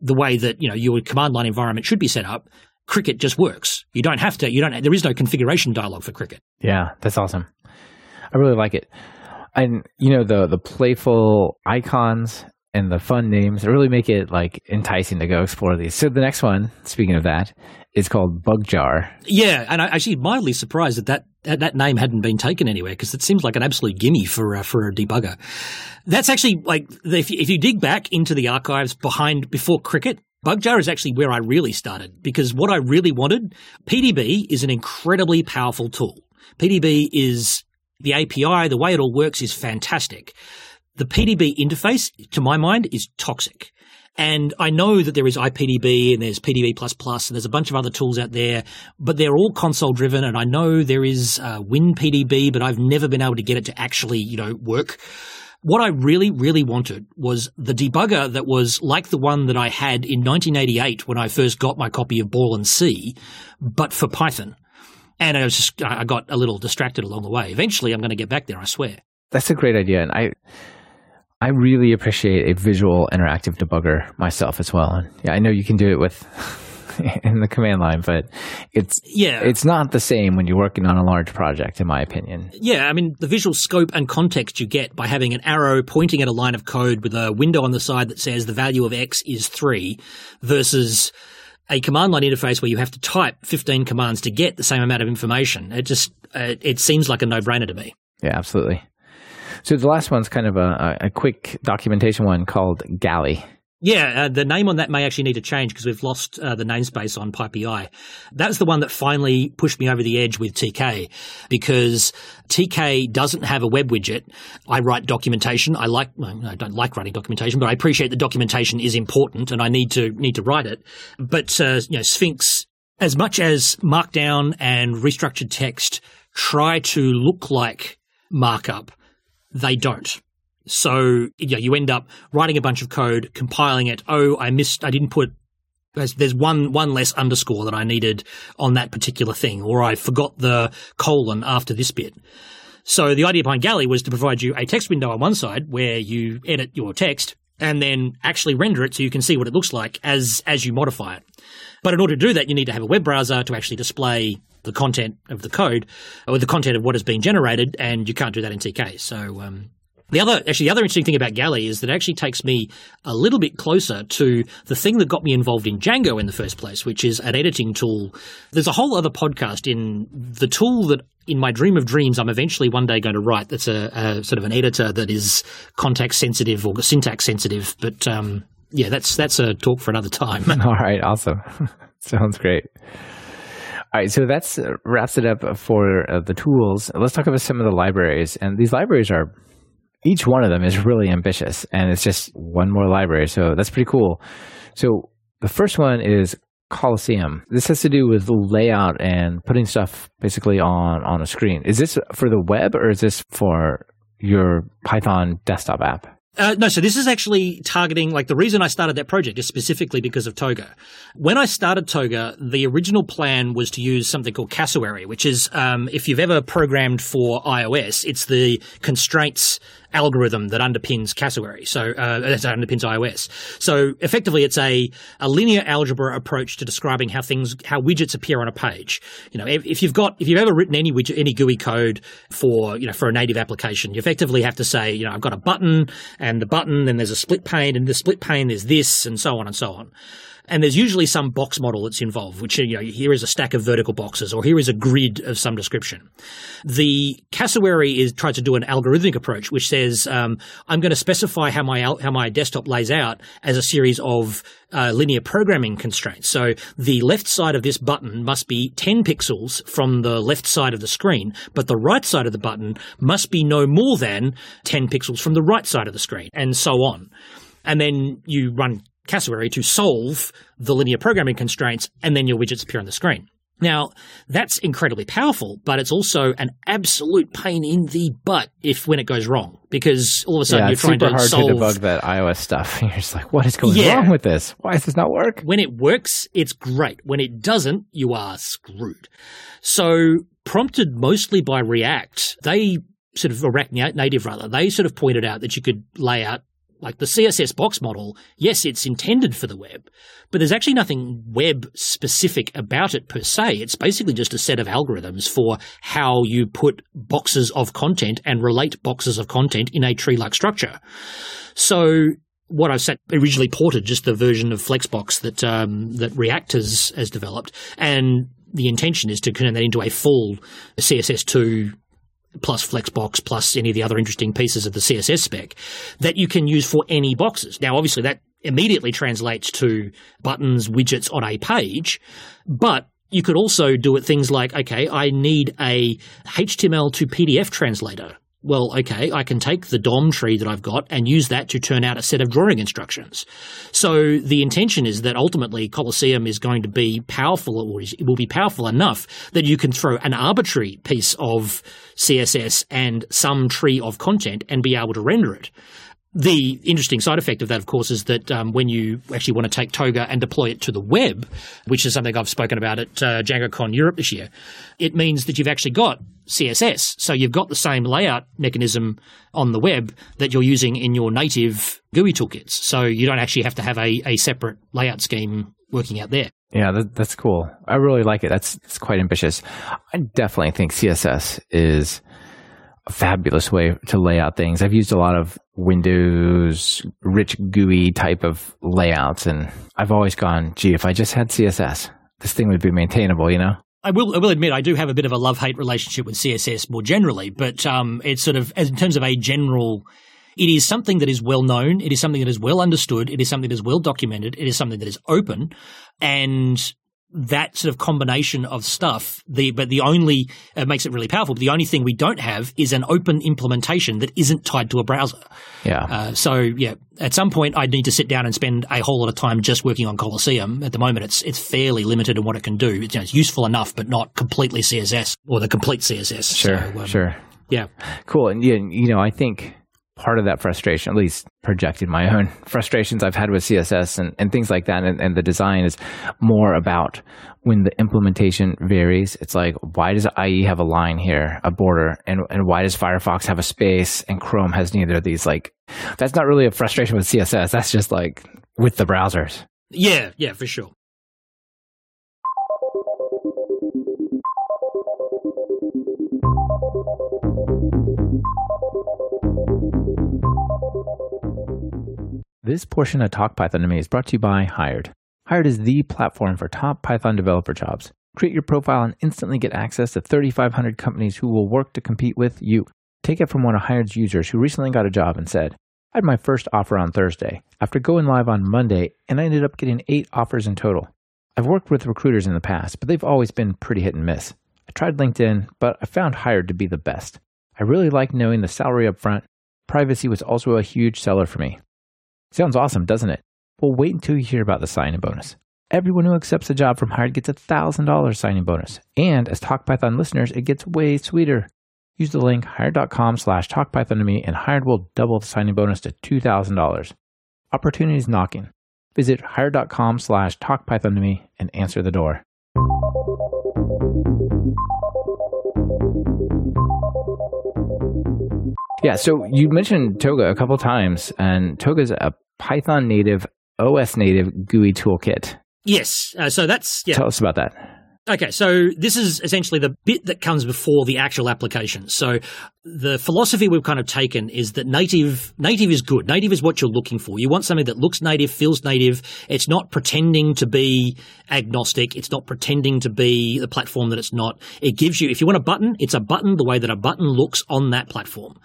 the way that, you know, your command line environment should be set up, Cricket just works. You don't have to, you don't, there is no configuration dialog for Cricket. Yeah, that's awesome. I really like it. And you know the the playful icons and the fun names really make it like enticing to go explore these. So the next one, speaking of that, is called Bugjar. Yeah, and I actually mildly surprised that that, that, name hadn't been taken anywhere because it seems like an absolute gimme for uh, for a debugger. That's actually like if you, if you dig back into the archives behind before Cricket. Bugjar is actually where I really started because what I really wanted, PDB is an incredibly powerful tool. PDB is the API, the way it all works is fantastic. The PDB interface, to my mind, is toxic. And I know that there is IPDB and there's PDB++ and there's a bunch of other tools out there, but they're all console driven. And I know there is uh, WinPDB, but I've never been able to get it to actually, you know, work. What I really, really wanted was the debugger that was like the one that I had in 1988 when I first got my copy of Borland C, but for Python. And I was just, I got a little distracted along the way. Eventually, I'm going to get back there, I swear. That's a great idea, and I I really appreciate a visual interactive debugger myself as well. And yeah, I know you can do it with in the command line, but it's Yeah. it's not the same when you're working on a large project, in my opinion. Yeah, I mean, the visual scope and context you get by having an arrow pointing at a line of code with a window on the side that says the value of X is three versus a command line interface where you have to type 15 commands to get the same amount of information. It just, uh, it seems like a no brainer to me. Yeah, absolutely. So the last one's kind of a, a quick documentation one called Galley. Yeah, uh, the name on that may actually need to change because we've lost uh, the namespace on PyPI. That's the one that finally pushed me over the edge with TK because TK doesn't have a web widget. I write documentation. I like, well, I don't like writing documentation, but I appreciate that documentation is important and I need to need to write it. But uh, you know, Sphinx, as much as Markdown and restructured text try to look like markup, they don't. So yeah, you end up writing a bunch of code, compiling it. Oh, I missed, I didn't put There's, there's one one less underscore that I needed on that particular thing, or I forgot the colon after this bit. So the idea behind Galley was to provide you a text window on one side where you edit your text and then actually render it so you can see what it looks like as as you modify it. But in order to do that, you need to have a web browser to actually display the content of the code or the content of what is being generated, and you can't do that in TK. So um, the other, actually, the other interesting thing about Galley is that it actually takes me a little bit closer to the thing that got me involved in Django in the first place, which is an editing tool. There's a whole other podcast in the tool that in my dream of dreams, I'm eventually one day going to write. That's a, a sort of an editor that is context sensitive or syntax sensitive. But um, yeah, that's that's a talk for another time. All right, awesome. Sounds great. All right, so that's uh, wraps it up for uh, the tools. Let's talk about some of the libraries, and these libraries are each one of them is really ambitious and it's just one more library. So that's pretty cool. So the first one is Colosseum. This has to do with layout and putting stuff basically on, on a screen. Is this for the web or is this for your Python desktop app? Uh, no, so this is actually targeting, like the reason I started that project is specifically because of Toga. When I started Toga, the original plan was to use something called Cassowary, which is, um, if you've ever programmed for iOS, it's the constraints algorithm that underpins Cassowary. So uh, that underpins iOS. So effectively, it's a, a linear algebra approach to describing how things how widgets appear on a page. You know, if, if you've got if you've ever written any widget any GUI code for you know for a native application, you effectively have to say you know I've got a button and the button, then there's a split pane, and the split pane there's this, and so on and so on. And there's usually some box model that's involved, which, you know, here is a stack of vertical boxes or here is a grid of some description. The cassowary is tries to do an algorithmic approach, which says, um, I'm going to specify how my, how my desktop lays out as a series of uh, linear programming constraints. So the left side of this button must be 10 pixels from the left side of the screen, but the right side of the button must be no more than 10 pixels from the right side of the screen, and so on. And then you run cassowary to solve the linear programming constraints, and then your widgets appear on the screen. Now, that's incredibly powerful, but it's also an absolute pain in the butt if when it goes wrong, because all of a sudden yeah, you're trying to solve. to debug that iOS stuff. And You're just like, what is going yeah. wrong with this? Why does this not work? When it works, it's great. When it doesn't, you are screwed. So, prompted mostly by React, they sort of React Native rather, they sort of pointed out that you could lay out like the CSS box model, yes, it's intended for the web, but there's actually nothing web specific about it per se. It's basically just a set of algorithms for how you put boxes of content and relate boxes of content in a tree like structure. So what I've originally ported just the version of Flexbox that um, that React has, has developed, and the intention is to turn that into a full CSS2 plus Flexbox plus any of the other interesting pieces of the CSS spec that you can use for any boxes. Now, obviously, that immediately translates to buttons, widgets on a page, but you could also do it things like, okay, I need a HTML to PDF translator well, okay, I can take the DOM tree that I've got and use that to turn out a set of drawing instructions. So the intention is that ultimately Colosseum is going to be powerful, or it will be powerful enough that you can throw an arbitrary piece of CSS and some tree of content and be able to render it. The interesting side effect of that, of course, is that um, when you actually want to take Toga and deploy it to the web, which is something I've spoken about at uh, DjangoCon Europe this year, it means that you've actually got CSS. So you've got the same layout mechanism on the web that you're using in your native GUI toolkits. So you don't actually have to have a, a separate layout scheme working out there. Yeah, that, that's cool. I really like it. That's, that's quite ambitious. I definitely think CSS is fabulous way to lay out things. I've used a lot of Windows rich GUI type of layouts, and I've always gone, gee, if I just had CSS, this thing would be maintainable, you know? I will, I will admit, I do have a bit of a love hate relationship with CSS more generally, but um, it's sort of, in terms of a general, it is something that is well known. It is something that is well understood. It is something that is well documented. It is something that is open. And that sort of combination of stuff, the but the only uh, makes it really powerful. But the only thing we don't have is an open implementation that isn't tied to a browser. Yeah. Uh, so yeah, at some point I need to sit down and spend a whole lot of time just working on Colosseum. At the moment, it's it's fairly limited in what it can do. It's, you know, it's useful enough, but not completely CSS or the complete CSS. Sure. So, um, sure. Yeah. Cool. And yeah, you know, I think part of that frustration, at least projected my own frustrations I've had with CSS and, and things like that. And, and the design is more about when the implementation varies. It's like, why does IE have a line here, a border? And, and why does Firefox have a space and Chrome has neither of these? Like, that's not really a frustration with CSS. That's just like with the browsers. Yeah, yeah, for sure. This portion of Talk Python to Me is brought to you by Hired. Hired is the platform for top Python developer jobs. Create your profile and instantly get access to 3,500 companies who will work to compete with you. Take it from one of Hired's users who recently got a job and said, I had my first offer on Thursday. After going live on Monday, and I ended up getting eight offers in total. I've worked with recruiters in the past, but they've always been pretty hit and miss. I tried LinkedIn, but I found Hired to be the best. I really like knowing the salary up front. Privacy was also a huge seller for me. Sounds awesome, doesn't it? Well, wait until you hear about the signing bonus. Everyone who accepts a job from Hired gets a $1,000 signing bonus. And as TalkPython listeners, it gets way sweeter. Use the link hired.com slash talkpython to me and Hired will double the signing bonus to $2,000. Opportunities knocking. Visit hired.com slash talkpython to me and answer the door. Yeah, so you mentioned Toga a couple times, and Toga's a Python native, OS native GUI toolkit. Yes. Uh, so that's yeah. Tell us about that. Okay, so this is essentially the bit that comes before the actual application. So the philosophy we've kind of taken is that native native is good. Native is what you're looking for. You want something that looks native, feels native. It's not pretending to be agnostic. It's not pretending to be the platform that it's not. It gives you if you want a button, it's a button the way that a button looks on that platform.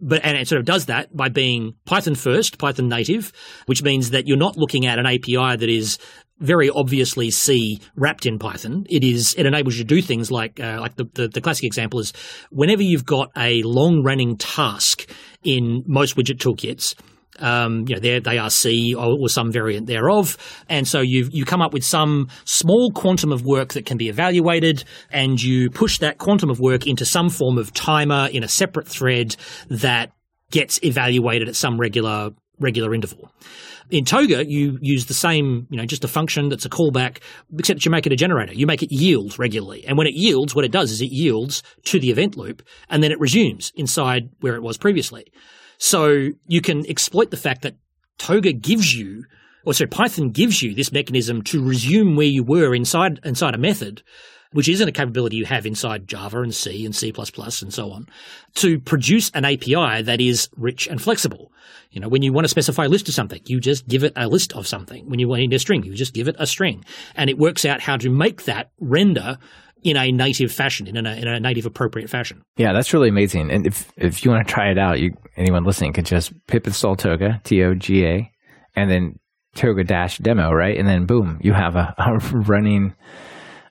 But and it sort of does that by being Python first, Python native, which means that you're not looking at an API that is very obviously C wrapped in Python. It is it enables you to do things like uh, like the, the, the classic example is whenever you've got a long running task in most widget toolkits. Um, you know, they are C or, or, some variant thereof, and so you you come up with some small quantum of work that can be evaluated, and you push that quantum of work into some form of timer in a separate thread that gets evaluated at some regular regular interval. In Toga, you use the same, you know, just a function that's a callback, except you make it a generator. You make it yield regularly. And when it yields, what it does is it yields to the event loop and then it resumes inside where it was previously. So you can exploit the fact that Toga gives you or sorry, Python gives you this mechanism to resume where you were inside inside a method which isn't a capability you have inside Java and C and C++ and so on, to produce an API that is rich and flexible. You know, when you want to specify a list of something, you just give it a list of something. When you want a string, you just give it a string. And it works out how to make that render in a native fashion, in a, in a native appropriate fashion. Yeah, that's really amazing. And if if you want to try it out, you anyone listening can just pip install Toga, T O G A, and then Toga dash demo, right? And then boom, you have a, a running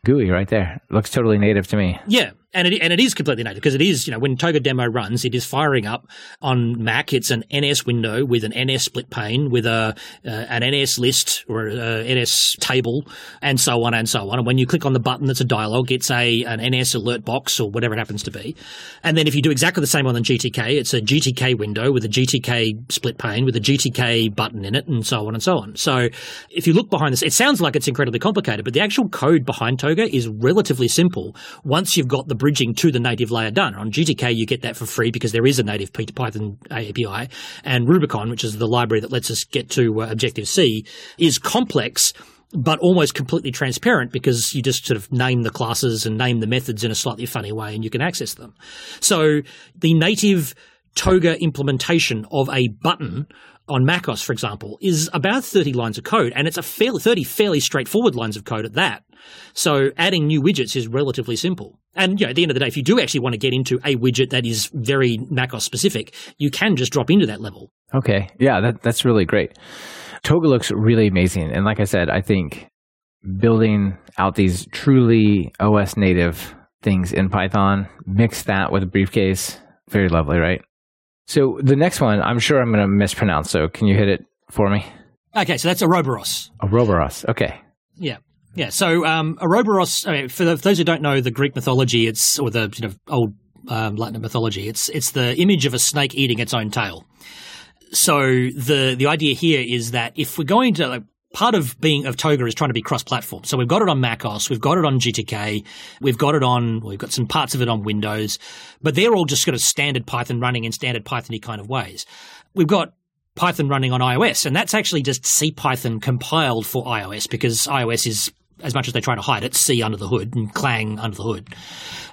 GUI right there. Looks totally native to me. Yeah, and it, and it is completely native because it is, you know, when Toga demo runs, it is firing up on Mac. It's an NS window with an NS split pane with a uh, an NS list or a NS table and so on and so on. And when you click on the button that's a dialog, it's a an NS alert box or whatever it happens to be. And then if you do exactly the same on the GTK, it's a GTK window with a GTK split pane with a GTK button in it and so on and so on. So if you look behind this, it sounds like it's incredibly complicated, but the actual code behind Toga is relatively simple once you've got the bridging to the native layer done. On GTK, you get that for free because there is a native Python API. And Rubicon, which is the library that lets us get to uh, Objective C, is complex but almost completely transparent because you just sort of name the classes and name the methods in a slightly funny way and you can access them. So the native Toga implementation of a button on macOS, for example, is about 30 lines of code, and it's a fairly, 30 fairly straightforward lines of code at that. So adding new widgets is relatively simple. And you know, at the end of the day, if you do actually want to get into a widget that is very macOS specific, you can just drop into that level. Okay. Yeah, that, that's really great. Toga looks really amazing. And like I said, I think building out these truly OS native things in Python, mix that with a briefcase, very lovely, right? So the next one, I'm sure I'm going to mispronounce. So can you hit it for me? Okay, so that's Ouroboros. Ouroboros. Okay. Yeah. Yeah. So um, Ouroboros, I mean, for, the, for, those who don't know the Greek mythology, it's or the sort of old um, Latin mythology. It's it's the image of a snake eating its own tail. So the the idea here is that if we're going to like, part of being of Toga is trying to be cross-platform. So we've got it on macOS, we've got it on GTK, we've got it on, we've got some parts of it on Windows, but they're all just sort of standard Python running in standard Pythony kind of ways. We've got Python running on iOS, and that's actually just CPython compiled for iOS because iOS is, as much as they try to hide it, C under the hood and Clang under the hood.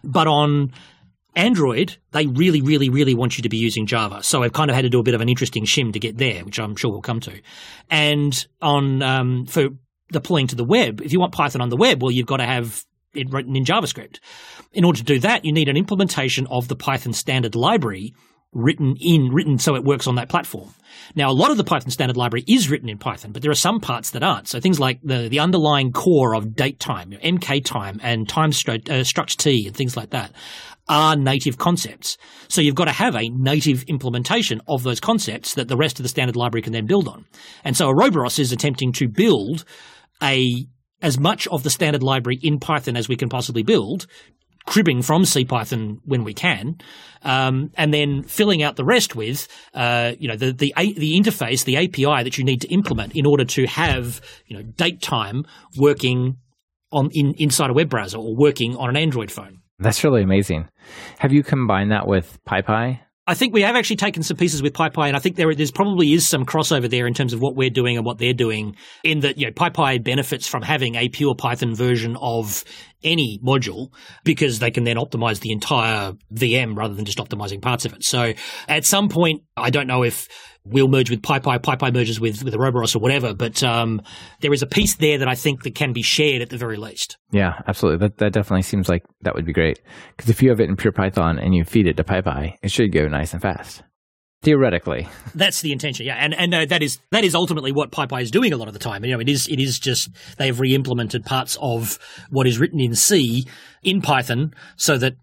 But on Android, they really, really, really want you to be using Java. So I've kind of had to do a bit of an interesting shim to get there, which I'm sure we'll come to. And on um, for deploying to the web, if you want Python on the web, well, you've got to have it written in JavaScript. In order to do that, you need an implementation of the Python standard library written in written so it works on that platform. Now, a lot of the Python standard library is written in Python, but there are some parts that aren't. So things like the the underlying core of date time, MK time, and time stru- uh, struct T, and things like that are native concepts. So you've got to have a native implementation of those concepts that the rest of the standard library can then build on. And so Ouroboros is attempting to build a as much of the standard library in Python as we can possibly build, cribbing from CPython when we can, um, and then filling out the rest with, uh, you know, the, the the interface, the API that you need to implement in order to have, you know, date time working on in inside a web browser or working on an Android phone. That's really amazing. Have you combined that with PyPy? I think we have actually taken some pieces with PyPy, and I think there there's probably is some crossover there in terms of what we're doing and what they're doing. In that, you know, PyPy benefits from having a pure Python version of any module because they can then optimize the entire VM rather than just optimizing parts of it. So at some point, I don't know if we'll merge with PyPy, PyPy merges with, with Ouroboros or whatever. But um, there is a piece there that I think that can be shared at the very least. Yeah, absolutely. That that definitely seems like that would be great. Because if you have it in pure Python and you feed it to PyPy, it should go nice and fast. Theoretically, that's the intention. Yeah, and and uh, that is that is ultimately what PyPy is doing a lot of the time. You know, it is it is just they have re-implemented parts of what is written in C in Python so that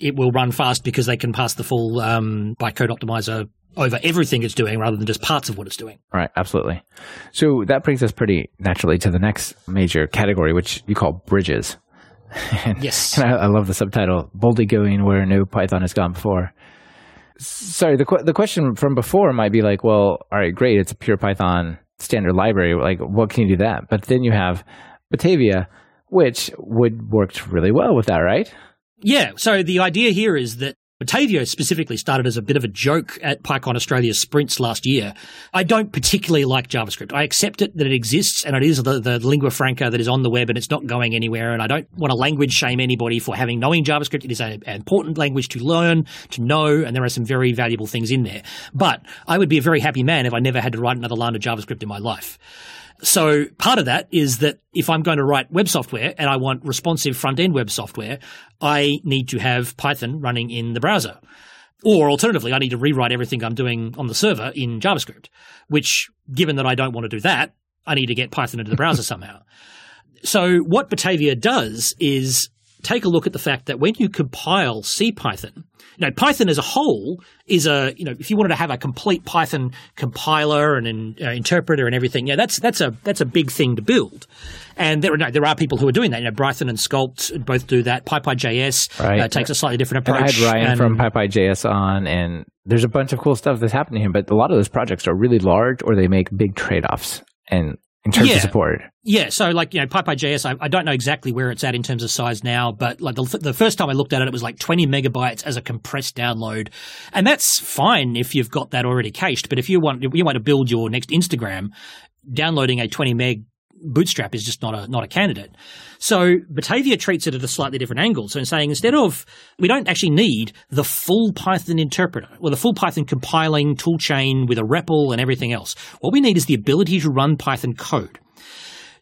it will run fast because they can pass the full um, bytecode optimizer over everything it's doing rather than just parts of what it's doing. Right, absolutely. So that brings us pretty naturally to the next major category, which you call bridges. and, yes. And I, I, love the subtitle, boldly going where no Python has gone before. Sorry, the, the question from before might be like, well, all right, great, it's a pure Python standard library. Like, what can you do that? But then you have Batavia, which would work really well with that, right? Yeah. So the idea here is that Batavia specifically started as a bit of a joke at PyCon Australia's sprints last year. I don't particularly like JavaScript. I accept it that it exists and it is the, the lingua franca that is on the web and it's not going anywhere. And I don't want to language shame anybody for having knowing JavaScript. It is an important language to learn, to know, and there are some very valuable things in there. But I would be a very happy man if I never had to write another line of JavaScript in my life. So part of that is that if I'm going to write web software and I want responsive front end web software, I need to have Python running in the browser. Or alternatively, I need to rewrite everything I'm doing on the server in JavaScript, which given that I don't want to do that, I need to get Python into the browser somehow. So what Batavia does is take a look at the fact that when you compile CPython, you know, Python as a whole is a, you know, if you wanted to have a complete Python compiler and an uh, interpreter and everything, yeah, that's that's a that's a big thing to build. And there are no, there are people who are doing that. You know, Brython and Skulpt both do that. PyPy.js right. uh, takes a slightly different approach. And I had Ryan and, from PyPy.js on, and there's a bunch of cool stuff that's happening here. But a lot of those projects are really large, or they make big trade offs. And in terms yeah. of support. Yeah, so like you know, PyPy.js, I, I don't know exactly where it's at in terms of size now, but like the, the first time I looked at it, it was like 20 megabytes as a compressed download, and that's fine if you've got that already cached. But if you want you want to build your next Instagram, downloading a 20 meg Bootstrap is just not a not a candidate. So Batavia treats it at a slightly different angle. So in saying instead of we don't actually need the full Python interpreter or the full Python compiling toolchain with a REPL and everything else. What we need is the ability to run Python code.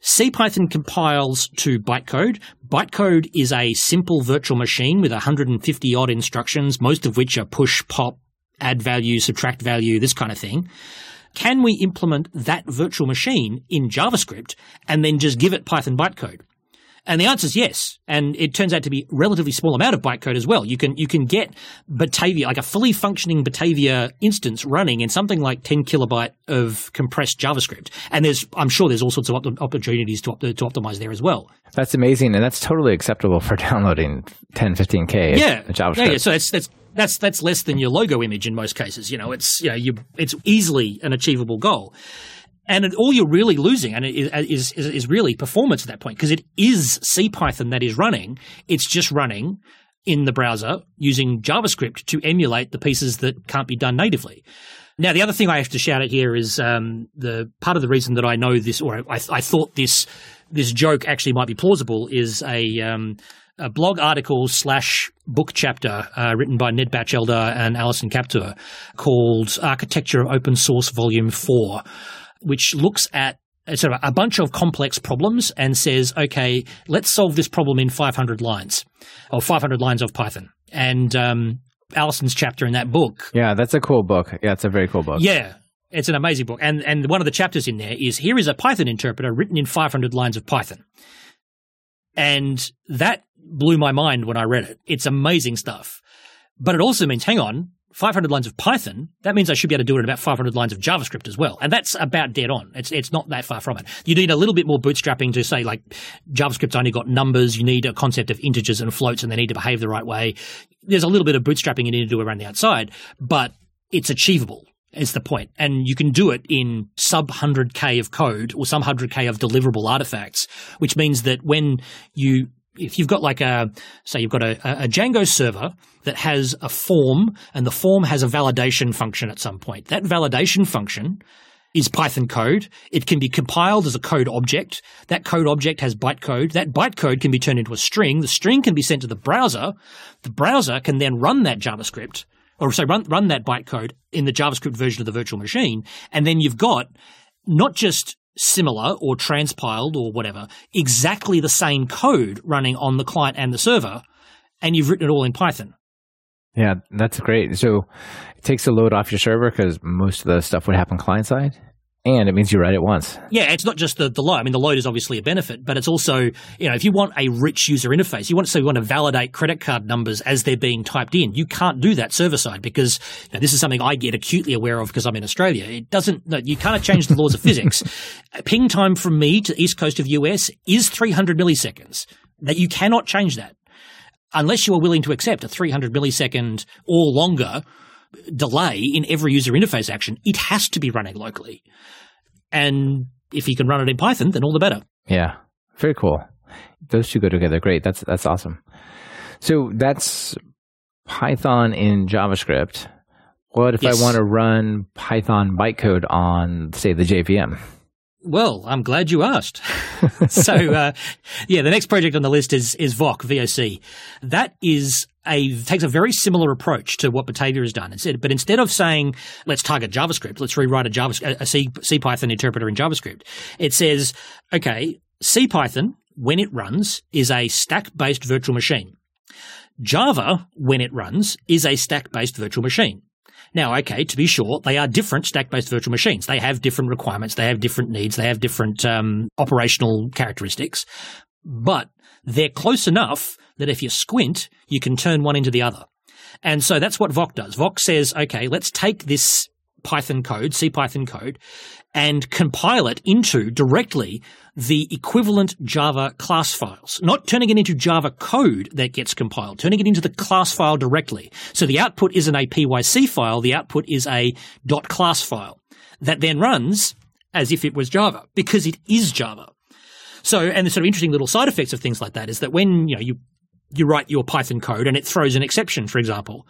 CPython compiles to bytecode. Bytecode is a simple virtual machine with 150 odd instructions, most of which are push, pop, add value, subtract value, this kind of thing. Can we implement that virtual machine in JavaScript and then just give it Python bytecode? And the answer is yes. And it turns out to be a relatively small amount of bytecode as well. You can you can get Batavia, like a fully functioning Batavia instance running in something like 10 kilobyte of compressed JavaScript. And there's I'm sure there's all sorts of op- opportunities to, op- to optimize there as well. That's amazing, and that's totally acceptable for downloading 10, 15k Yeah, JavaScript. yeah, yeah. So that's that's that's that's less than your logo image in most cases. You know, it's you know you it's easily an achievable goal. And all you're really losing, and it is, is, is really performance at that point, because it is CPython that is running. It's just running in the browser using JavaScript to emulate the pieces that can't be done natively. Now, the other thing I have to shout at here is um, the part of the reason that I know this, or I, I thought this this joke actually might be plausible, is a um, a blog article slash book chapter uh, written by Ned Batchelder and Allison Kaptur called Architecture of Open Source Volume 4 which looks at sort of a bunch of complex problems and says, okay, let's solve this problem in 500 lines or 500 lines of Python. And um, Allison's chapter in that book. Yeah, that's a cool book. Yeah, it's a very cool book. Yeah. It's an amazing book. And and one of the chapters in there is here is a Python interpreter written in 500 lines of Python. And that blew my mind when I read it. It's amazing stuff. But it also means, hang on, 500 lines of Python, that means I should be able to do it in about 500 lines of JavaScript as well. And that's about dead on. It's, it's not that far from it. You need a little bit more bootstrapping to say like JavaScript's only got numbers. You need a concept of integers and floats and they need to behave the right way. There's a little bit of bootstrapping you need to do around the outside, but it's achievable is the point. And you can do it in sub 100k of code or some 100k of deliverable artifacts, which means that when you if you've got like a say you've got a, a Django server that has a form and the form has a validation function at some point. That validation function is Python code. It can be compiled as a code object. That code object has bytecode. That bytecode can be turned into a string. The string can be sent to the browser. The browser can then run that JavaScript or say run, run that bytecode in the JavaScript version of the virtual machine. And then you've got not just similar or transpiled or whatever, exactly the same code running on the client and the server, and you've written it all in Python. Yeah, that's great. So it takes a load off your server because most of the stuff would happen client side. And it means you write it once. Yeah, it's not just the, the load. I mean, the load is obviously a benefit, but it's also, you know, if you want a rich user interface, you want to say you want to validate credit card numbers as they're being typed in. You can't do that server side because you know, this is something I get acutely aware of because I'm in Australia. It doesn't, no, you can't change the laws of physics. Ping time from me to the east coast of US is 300 milliseconds. That you cannot change that unless you are willing to accept a 300 millisecond or longer delay in every user interface action, it has to be running locally. And if you can run it in Python, then all the better. Yeah, very cool. Those two go together great. That's that's awesome. So that's Python in JavaScript. What if yes. I want to run Python bytecode on, say, the JVM? Well, I'm glad you asked. so, uh, yeah, the next project on the list is is VOC VOC. That is a takes a very similar approach to what Batavia has done. Instead, but instead of saying let's target JavaScript, let's rewrite a Java a C, C Python interpreter in JavaScript, it says, okay, C Python when it runs is a stack based virtual machine. Java when it runs is a stack based virtual machine. Now, okay, to be sure, they are different stack-based virtual machines. They have different requirements. They have different needs. They have different um, operational characteristics, but they're close enough that if you squint, you can turn one into the other. And so that's what VOC does. VOC says, okay, let's take this Python code, C Python code, and compile it into directly the equivalent Java class files, not turning it into Java code that gets compiled, turning it into the class file directly. So the output isn't a PYC file, the output is a .class file that then runs as if it was Java because it is Java. So, and the sort of interesting little side effects of things like that is that when, you know, you, you write your Python code and it throws an exception, for example,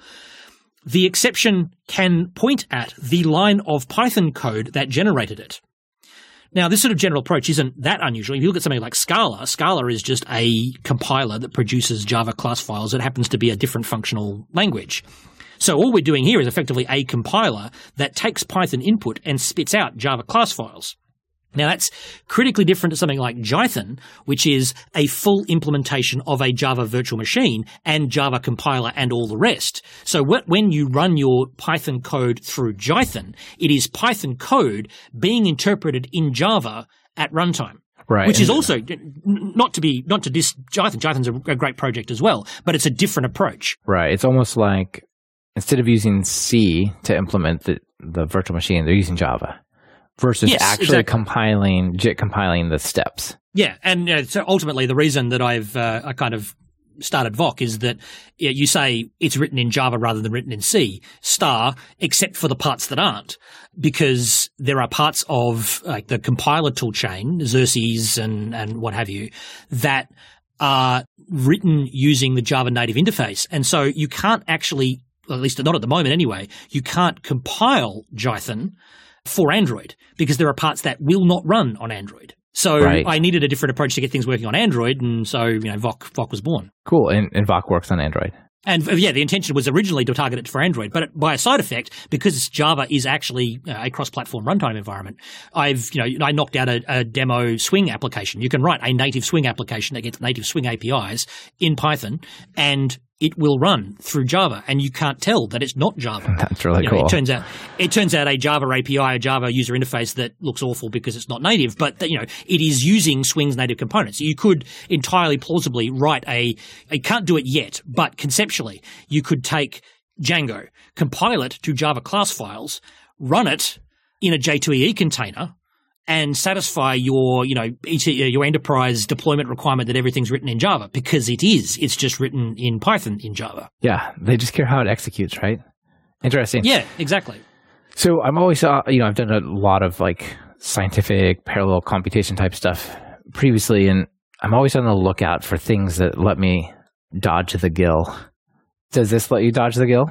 the exception can point at the line of Python code that generated it. Now, this sort of general approach isn't that unusual. If you look at something like Scala, Scala is just a compiler that produces Java class files. It happens to be a different functional language. So all we're doing here is effectively a compiler that takes Python input and spits out Java class files. Now that's critically different to something like Jython, which is a full implementation of a Java virtual machine and Java compiler and all the rest. So when you run your Python code through Jython, it is Python code being interpreted in Java at runtime. Right. Which is also not to be not to dis Jython. Jython's a, a great project as well, but it's a different approach. Right. It's almost like instead of using C to implement the, the virtual machine, they're using Java versus Yes, actually exactly. compiling, JIT compiling the steps. Yeah, and uh, so ultimately, the reason that I've uh, I kind of started VOC is that you say it's written in Java rather than written in C, star, except for the parts that aren't, because there are parts of like the compiler tool chain, Xerces and and what have you, that are written using the Java native interface, and so you can't actually, at least not at the moment anyway, you can't compile Jython for Android because there are parts that will not run on Android. So Right. I needed a different approach to get things working on Android, and so you know VOC VOC was born. Cool. And, and VOC works on Android. And uh, yeah, the intention was originally to target it for Android, but by a side effect, because Java is actually uh, a cross-platform runtime environment, I've you know I knocked out a, a demo Swing application. You can write a native Swing application that gets native Swing APIs in Python, and it will run through Java, and you can't tell that it's not Java. That's really You know, cool. It turns out it turns out a Java API, a Java user interface that looks awful because it's not native, but that, you know it is using Swing's native components. You could entirely plausibly write a. You can't do it yet, but conceptually you could take Django, compile it to Java class files, run it in a J2EE container. And satisfy your, you know, your enterprise deployment requirement that everything's written in Java because it is. It's just written in Python in Java. yeah. They just care how it executes, right? Interesting. Yeah, exactly. So I'm always, uh, you know, I've done a lot of like scientific parallel computation type stuff previously, and I'm always on the lookout for things that let me dodge the GIL. Does this let you dodge the GIL?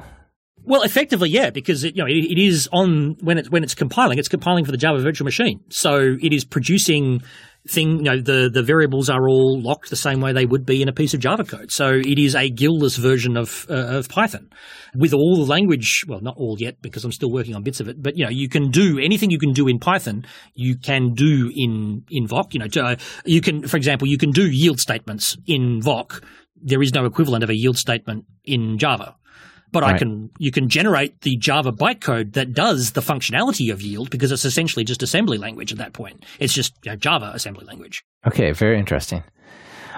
Well, effectively, yeah, because it, you know it, it is on when it's when it's compiling. It's compiling for the Java Virtual Machine, so it is producing thing. You know, the the variables are all locked the same way they would be in a piece of Java code. So it is a GIL-less version of uh, of Python with all the language. Well, not all yet because I'm still working on bits of it. But you know, you can do anything you can do in Python. You can do in in VOC. You know, to, uh, you can, for example, you can do yield statements in VOC. There is no equivalent of a yield statement in Java but I can you can generate the Java bytecode that does the functionality of yield because it's essentially just assembly language at that point. It's just you know, Java assembly language. Okay, very interesting.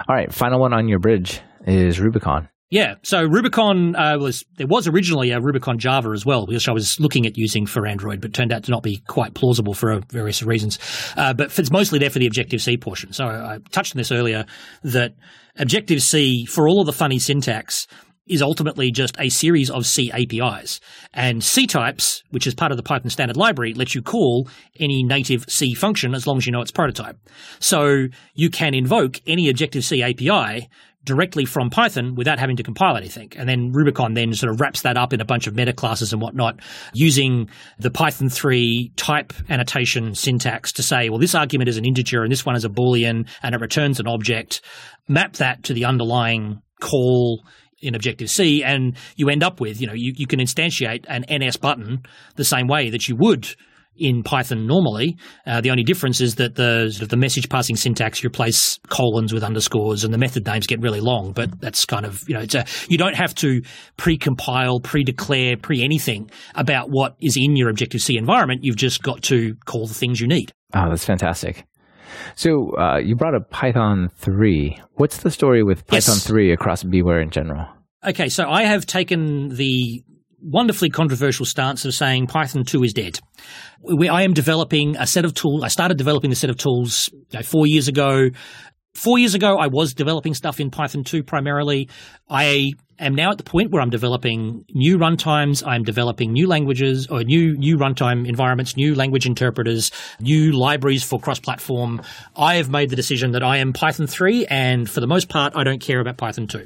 All right, final one on your bridge is Rubicon. Yeah, so Rubicon uh, was there was originally a Rubicon Java as well, which I was looking at using for Android, but turned out to not be quite plausible for uh, various reasons. Uh, but it's mostly there for the Objective C portion. So I touched on this earlier that Objective C, for all of the funny syntax, is ultimately just a series of C APIs. And ctypes, which is part of the Python standard library, lets you call any native C function as long as you know its prototype. So you can invoke any Objective C API directly from Python without having to compile anything. And then Rubicon then sort of wraps that up in a bunch of meta classes and whatnot using the Python 3 type annotation syntax to say, well, this argument is an integer and this one is a Boolean and it returns an object. Map that to the underlying call in Objective C and you end up with, you know, you, you can instantiate an NS button the same way that you would in Python normally. Uh, the only difference is that the sort of the message passing syntax you replace colons with underscores, and the method names get really long. But that's kind of you know it's a you don't have to pre-compile, pre-declare, pre-anything about what is in your Objective C environment. You've just got to call the things you need. Oh, that's fantastic. So uh, you brought up Python 3. What's the story with Yes. Python 3 across BeeWare in general? Okay, so I have taken the wonderfully controversial stance of saying Python 2 is dead. We, I am developing a set of tools. I started developing the set of tools you know, four years ago. Four years ago, I was developing stuff in Python 2 primarily. I am now at the point where I'm developing new runtimes. I'm developing new languages or new new runtime environments, new language interpreters, new libraries for cross-platform. I have made the decision that I am Python 3, and for the most part, I don't care about Python 2.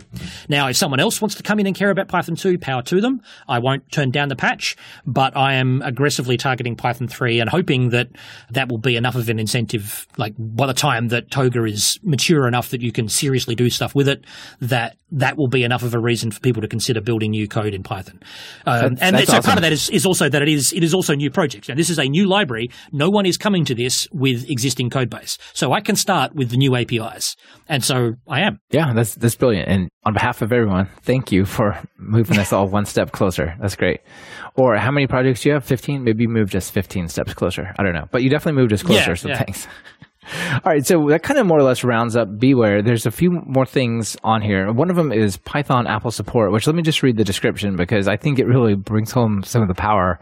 Now, if someone else wants to come in and care about Python 2, power to them. I won't turn down the patch, but I am aggressively targeting Python 3 and hoping that that will be enough of an incentive, like by the time that Toga is mature enough that you can seriously do stuff with it, that that will be enough of a reason for people to consider building new code in Python. Um, That's- and that's so part of that is, is also that it is it is also new projects. Now, this is a new library. No one is coming to this with existing code base, so I can start with the new APIs, and so I am. Yeah, that's that's brilliant. And on behalf of everyone, thank you for moving us all one step closer. That's great. Or how many projects do you have? 15? Maybe you moved us 15 steps closer. I don't know. But you definitely moved us closer, Yeah, so yeah. thanks. All right, so that kind of more or less rounds up BeeWare. There's a few more things on here. One of them is Python Apple support, which let me just read the description because I think it really brings home some of the power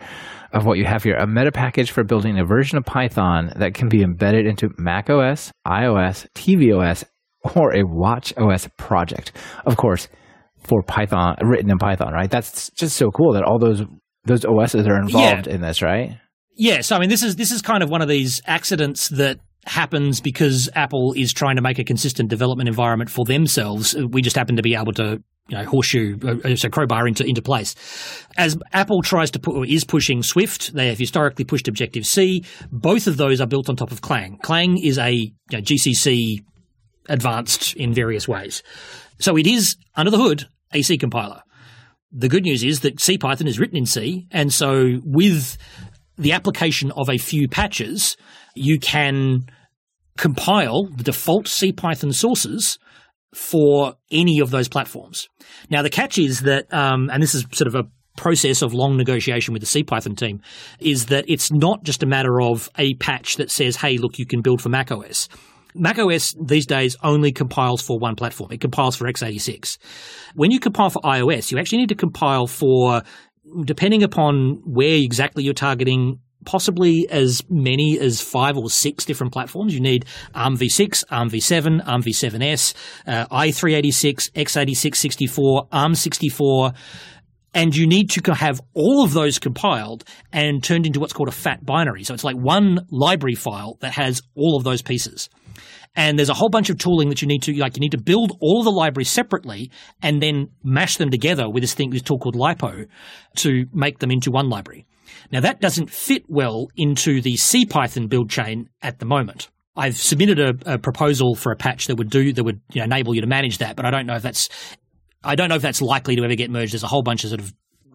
of what you have here. A meta package for building a version of Python that can be embedded into Mac OS, iOS, tvOS, or a Watch OS project. Of course, for Python, written in Python, right? That's just so cool that all those those OSs are involved Yeah. in this, right? Yeah, so I mean, this is this is kind of one of these accidents that happens because Apple is trying to make a consistent development environment for themselves. We just happen to be able to, you know, horseshoe, uh, so crowbar into into place. As Apple tries to put or is pushing Swift, they have historically pushed Objective C. Both of those are built on top of Clang. Clang is a you know, GCC advanced in various ways, so it is under the hood a C compiler. The good news is that CPython is written in C, and so with the application of a few patches, you can compile the default CPython sources for any of those platforms. Now, the catch is that, um, and this is sort of a process of long negotiation with the CPython team, is that it's not just a matter of a patch that says, hey, look, you can build for macOS. macOS these days only compiles for one platform. It compiles for x86. When you compile for iOS, you actually need to compile for, depending upon where exactly you're targeting, possibly as many as five or six different platforms. You need ARM v6, ARM v7, ARM v7s, uh, i386, x86 64, ARM 64, and you need to have all of those compiled and turned into what's called a fat binary. So it's like one library file that has all of those pieces. And there's a whole bunch of tooling that you need to like. You need to build all the libraries separately and then mash them together with this thing, this tool called Lipo, to make them into one library. Now that doesn't fit well into the CPython build chain at the moment. I've submitted a, a proposal for a patch that would do that would you know, enable you to manage that, but I don't know if that's I don't know if that's likely to ever get merged. There's a whole bunch of sort of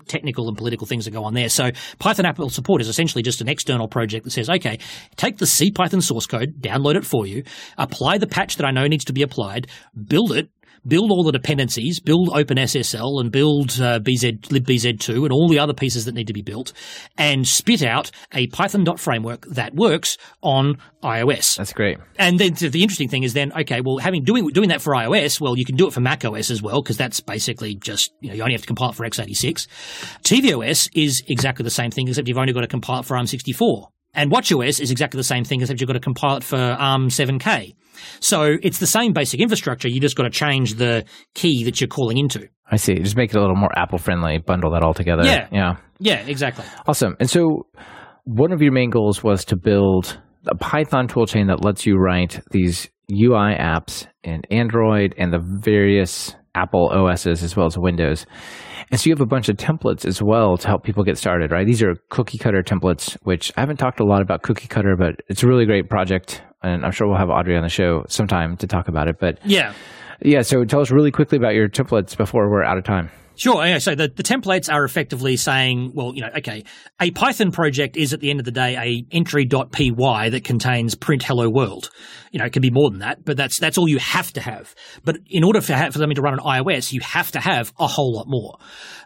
technical and political things that go on there. So Python Apple support is essentially just an external project that says, okay, take the CPython source code, download it for you, apply the patch that I know needs to be applied, build it, build all the dependencies, build OpenSSL and build uh, BZ, libbz2 and all the other pieces that need to be built, and spit out a Python.framework that works on iOS. That's great. And then the interesting thing is then, okay, well, having doing doing that for iOS, well, you can do it for Mac OS as well because that's basically just you know you only have to compile it for x86. tvOS is exactly the same thing except you've only got to compile it for ARM64. And WatchOS is exactly the same thing except you've got to compile it for ARM7K. So it's the same basic infrastructure. You just got to change the key that you're calling into. I see. Just make it a little more Apple friendly, bundle that all together. Yeah. Yeah. Yeah, exactly. Awesome. And so one of your main goals was to build a Python toolchain that lets you write these UI apps in Android and the various Apple OSs as well as Windows. And so you have a bunch of templates as well to help people get started, right? These are cookie cutter templates, which I haven't talked a lot about cookie cutter, but it's a really great project. And I'm sure we'll have Audrey on the show sometime to talk about it. But Yeah. yeah, so tell us really quickly about your templates before we're out of time. Sure. Yeah, so the, the templates are effectively saying, well, you know, okay, a Python project is at the end of the day a entry.py that contains print hello world. You know, it can be more than that, but that's that's all you have to have. But in order for for them to run on iOS, you have to have a whole lot more.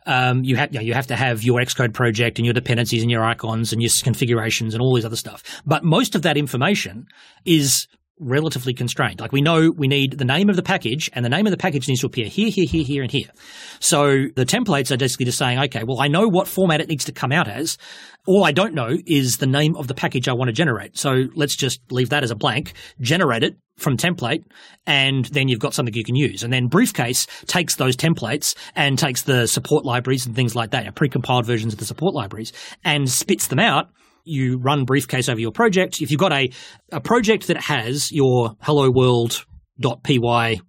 Um, you have you, know, you have to have your Xcode project and your dependencies and your icons and your configurations and all these other stuff. But most of that information is relatively constrained. Like we know we need the name of the package and the name of the package needs to appear here, here, here, here, and here. So the templates are basically just saying, okay, well, I know what format it needs to come out as. All I don't know is the name of the package I want to generate. So let's just leave that as a blank, generate it from template, and then you've got something you can use. And then Briefcase takes those templates and takes the support libraries and things like that, you know, pre-compiled versions of the support libraries, and spits them out you run briefcase over your project. If you've got a, a project that has your hello world.py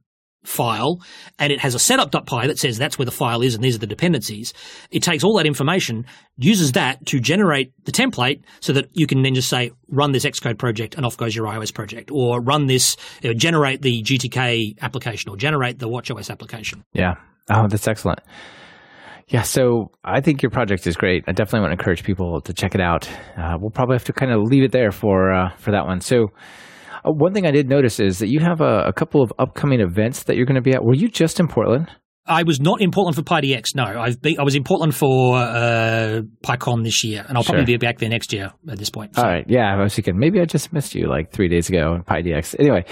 file and it has a setup.py that says that's where the file is and these are the dependencies, it takes all that information, uses that to generate the template so that you can then just say, run this Xcode project and off goes your iOS project or run this, you know, generate the GTK application or generate the WatchOS application. Yeah. Oh, that's excellent. Yeah, so I think your project is great. I definitely want to encourage people to check it out. Uh, we'll probably have to kind of leave it there for uh, for that one. So, uh, one thing I did notice is that you have a, a couple of upcoming events that you're going to be at. Were you just in Portland? I was not in Portland for PyDX. No, I've been, I was in Portland for uh, PyCon this year, and I'll Sure. probably be back there next year at this point. So- All right. Yeah, I was thinking maybe I just missed you like three days ago in PyDX. Anyway,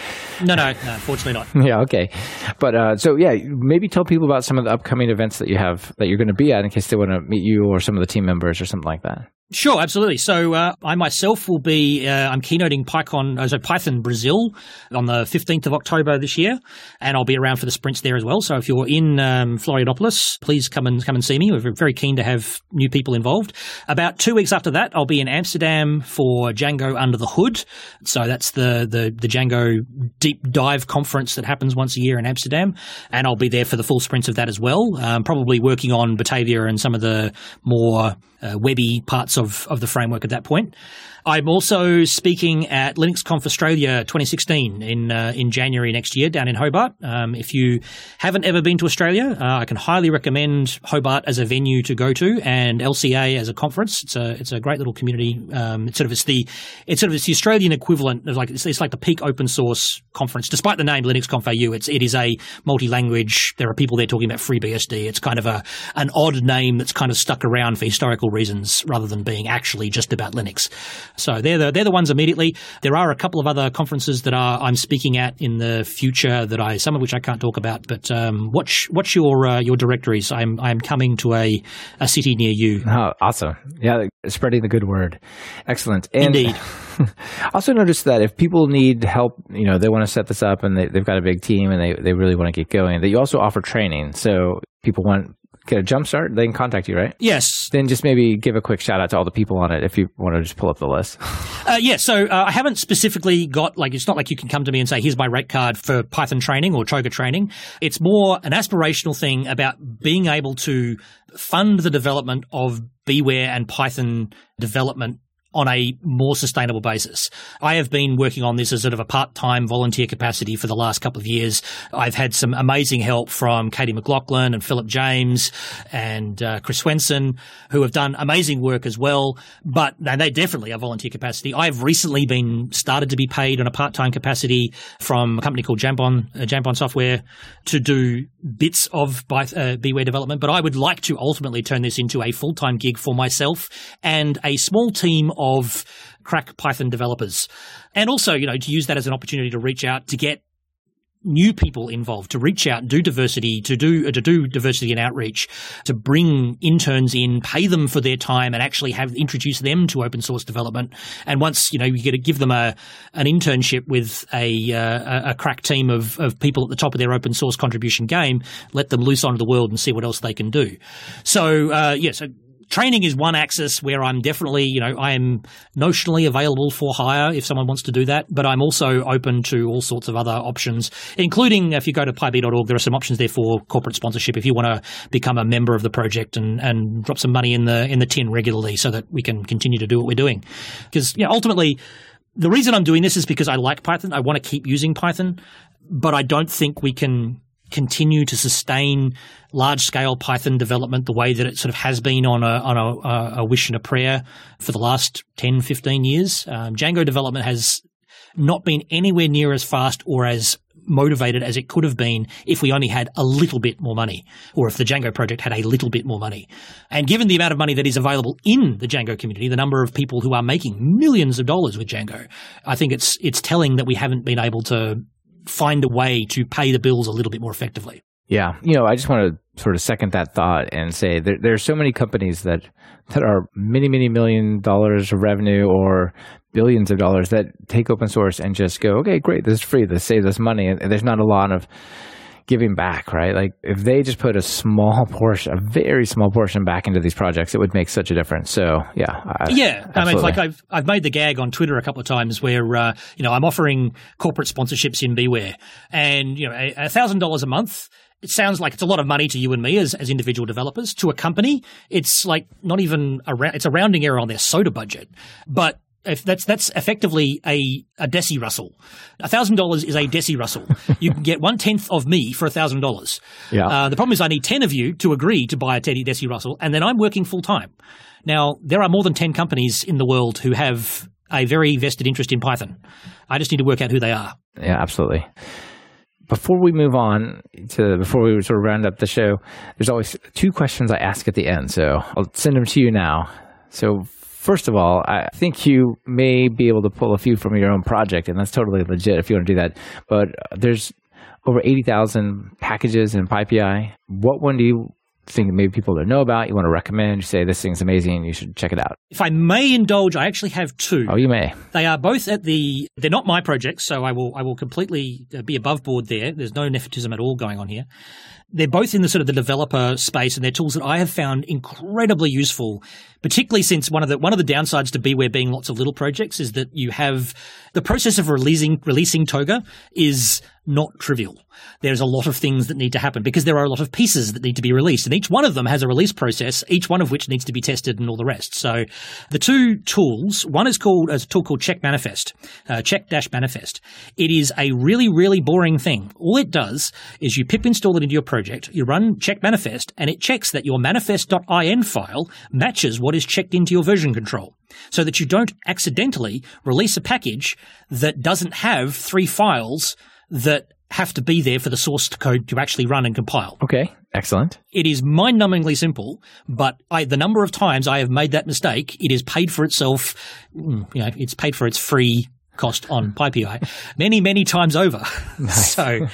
No, no, no, unfortunately not. yeah, okay. But uh, so yeah, maybe tell people about some of the upcoming events that you have that you're going to be at in case they want to meet you or some of the team members or something like that. Sure, absolutely. So uh, I myself will be uh, I'm keynoting PyCon, uh, so Python Brazil on the 15th of October this year, and I'll be around for the sprints there as well. So if you're in um, Florianopolis, please come and come and see me. We're very keen to have new people involved. About two weeks after that, I'll be in Amsterdam for Django Under the Hood. So that's the the, the Django deep dive conference that happens once a year in Amsterdam, and I'll be there for the full sprints of that as well. Um, probably working on Batavia and some of the more uh, webby parts of, of the framework at that point. I'm also speaking at LinuxConf Australia 2016 in uh, in January next year down in Hobart. Um, if you haven't ever been to Australia, uh, I can highly recommend Hobart as a venue to go to and LCA as a conference. It's a it's a great little community. Um, it's sort of it's the it's sort of it's the Australian equivalent of like it's, it's like the peak open source conference. Despite the name LinuxConf AU, it's it is a multi language. There are people there talking about FreeBSD. It's kind of a an odd name that's kind of stuck around for historical reasons rather than being actually just about Linux. So they're the they're the ones immediately. There are a couple of other conferences that are I'm speaking at in the future that I some of which I can't talk about. But um, watch watch your uh, your directories. I'm I'm coming to a a city near you. Oh, awesome. Yeah, spreading the good word. Excellent. And Indeed. also noticed that if people need help, you know, they want to set this up and they, they've got a big team and they, they really want to get going, that you also offer training. So people want get a jump start, they can contact you, right? Yes, Then just maybe give a quick shout out to all the people on it if you want to just pull up the list. Uh, yeah, so uh, I haven't specifically got like it's not like you can come to me and say here's my rate card for Python training or Toga training. It's more an aspirational thing about being able to fund the development of BeeWare and Python development on a more sustainable basis. I have been working on this as sort of a part-time volunteer capacity for the last couple of years. I've had some amazing help from Katie McLaughlin and Philip James and uh, Chris Swenson, who have done amazing work as well. But they definitely are volunteer capacity. I've recently been started to be paid on a part-time capacity from a company called Jambon, uh, Jambon Software, to do bits of by, uh, BeeWare development. But I would like to ultimately turn this into a full-time gig for myself and a small team of crack Python developers. And also, you know, to use that as an opportunity to reach out to get new people involved to reach out do diversity to do to do diversity and outreach to bring interns in pay them for their time and actually have introduce them to open source development and once you know you get to give them a an internship with a uh, a crack team of of people at the top of their open source contribution game let them loose onto the world and see what else they can do so uh yeah so training is one axis where I'm definitely, you know, I am notionally available for hire if someone wants to do that, but I'm also open to all sorts of other options, including if you go to pybee.org, there are some options there for corporate sponsorship if you want to become a member of the project and, and drop some money in the in the tin regularly so that we can continue to do what we're doing. Because you know, ultimately the reason I'm doing this is because I like Python. I want to keep using Python, but I don't think we can continue to sustain large scale Python development the way that it sort of has been on a, on a, a- wish and a prayer for the last 10, 15 years. Um, Django development has not been anywhere near as fast or as motivated as it could have been if we only had a little bit more money or if the Django project had a little bit more money. And given the amount of money that is available in the Django community, the number of people who are making millions of dollars with Django, I think it's it's telling that we haven't been able to find a way to pay the bills a little bit more effectively. Yeah, you know, I just want to sort of second that thought and say there, there are so many companies that that are many, many million dollars of revenue or billions of dollars that take open source and just go, okay, great, this is free, this saves us money, and there's not a lot of giving back, right? Like if they just put a small portion, a very small portion back into these projects, it would make such a difference. So yeah, I, Yeah, I mean, it's like I've I've made the gag on Twitter a couple of times where uh, you know I'm offering corporate sponsorships in Beware, and you know a thousand dollars a month. It sounds like it's a lot of money to you and me as, as individual developers. To a company, it's like not even a it's a rounding error on their soda budget. But if that's that's effectively a a deci Russell. A thousand dollars is a deci Russell. you can get one tenth of me for a thousand dollars. Yeah. Uh, the problem is I need ten of you to agree to buy a Teddy Desi Russell, and then I'm working full time. Now there are more than ten companies in the world who have a very vested interest in Python. I just need to work out who they are. Yeah, absolutely. before we move on to before we sort of round up the show, there's always two questions I ask at the end. So I'll send them to you now. So first of all, I think you may be able to pull a few from your own project, and that's totally legit if you want to do that. But there's over 80,000 packages in PyPI. What one do you think maybe people don't know about, you want to recommend, you say this thing's amazing, you should check it out? If I may indulge, I actually have two. Oh, you may. They are both at the. They're not my projects, so I will. I will completely uh, be above board there. There's no nepotism at all going on here. They're both in the sort of the developer space, and they're tools that I have found incredibly useful. Particularly since one of the one of the downsides to BeeWare being lots of little projects is that you have the process of releasing releasing Toga is not trivial. There's a lot of things that need to happen because there are a lot of pieces that need to be released, and each one of them has a release process, each one of which needs to be tested and all the rest. So, the two tools, one is called a tool called Check Manifest, uh, Check Dash Manifest. It is a really, really boring thing. All it does is you pip install it into your project, you run Check Manifest, and it checks that your manifest.in file matches what is checked into your version control so that you don't accidentally release a package that doesn't have three files that have to be there for the source code to actually run and compile. Okay, excellent. It is mind-numbingly simple, but I, the number of times I have made that mistake, it is paid for itself. Mm, you know, it's paid for its free cost on hmm. PyPI many, many times over. Nice. so,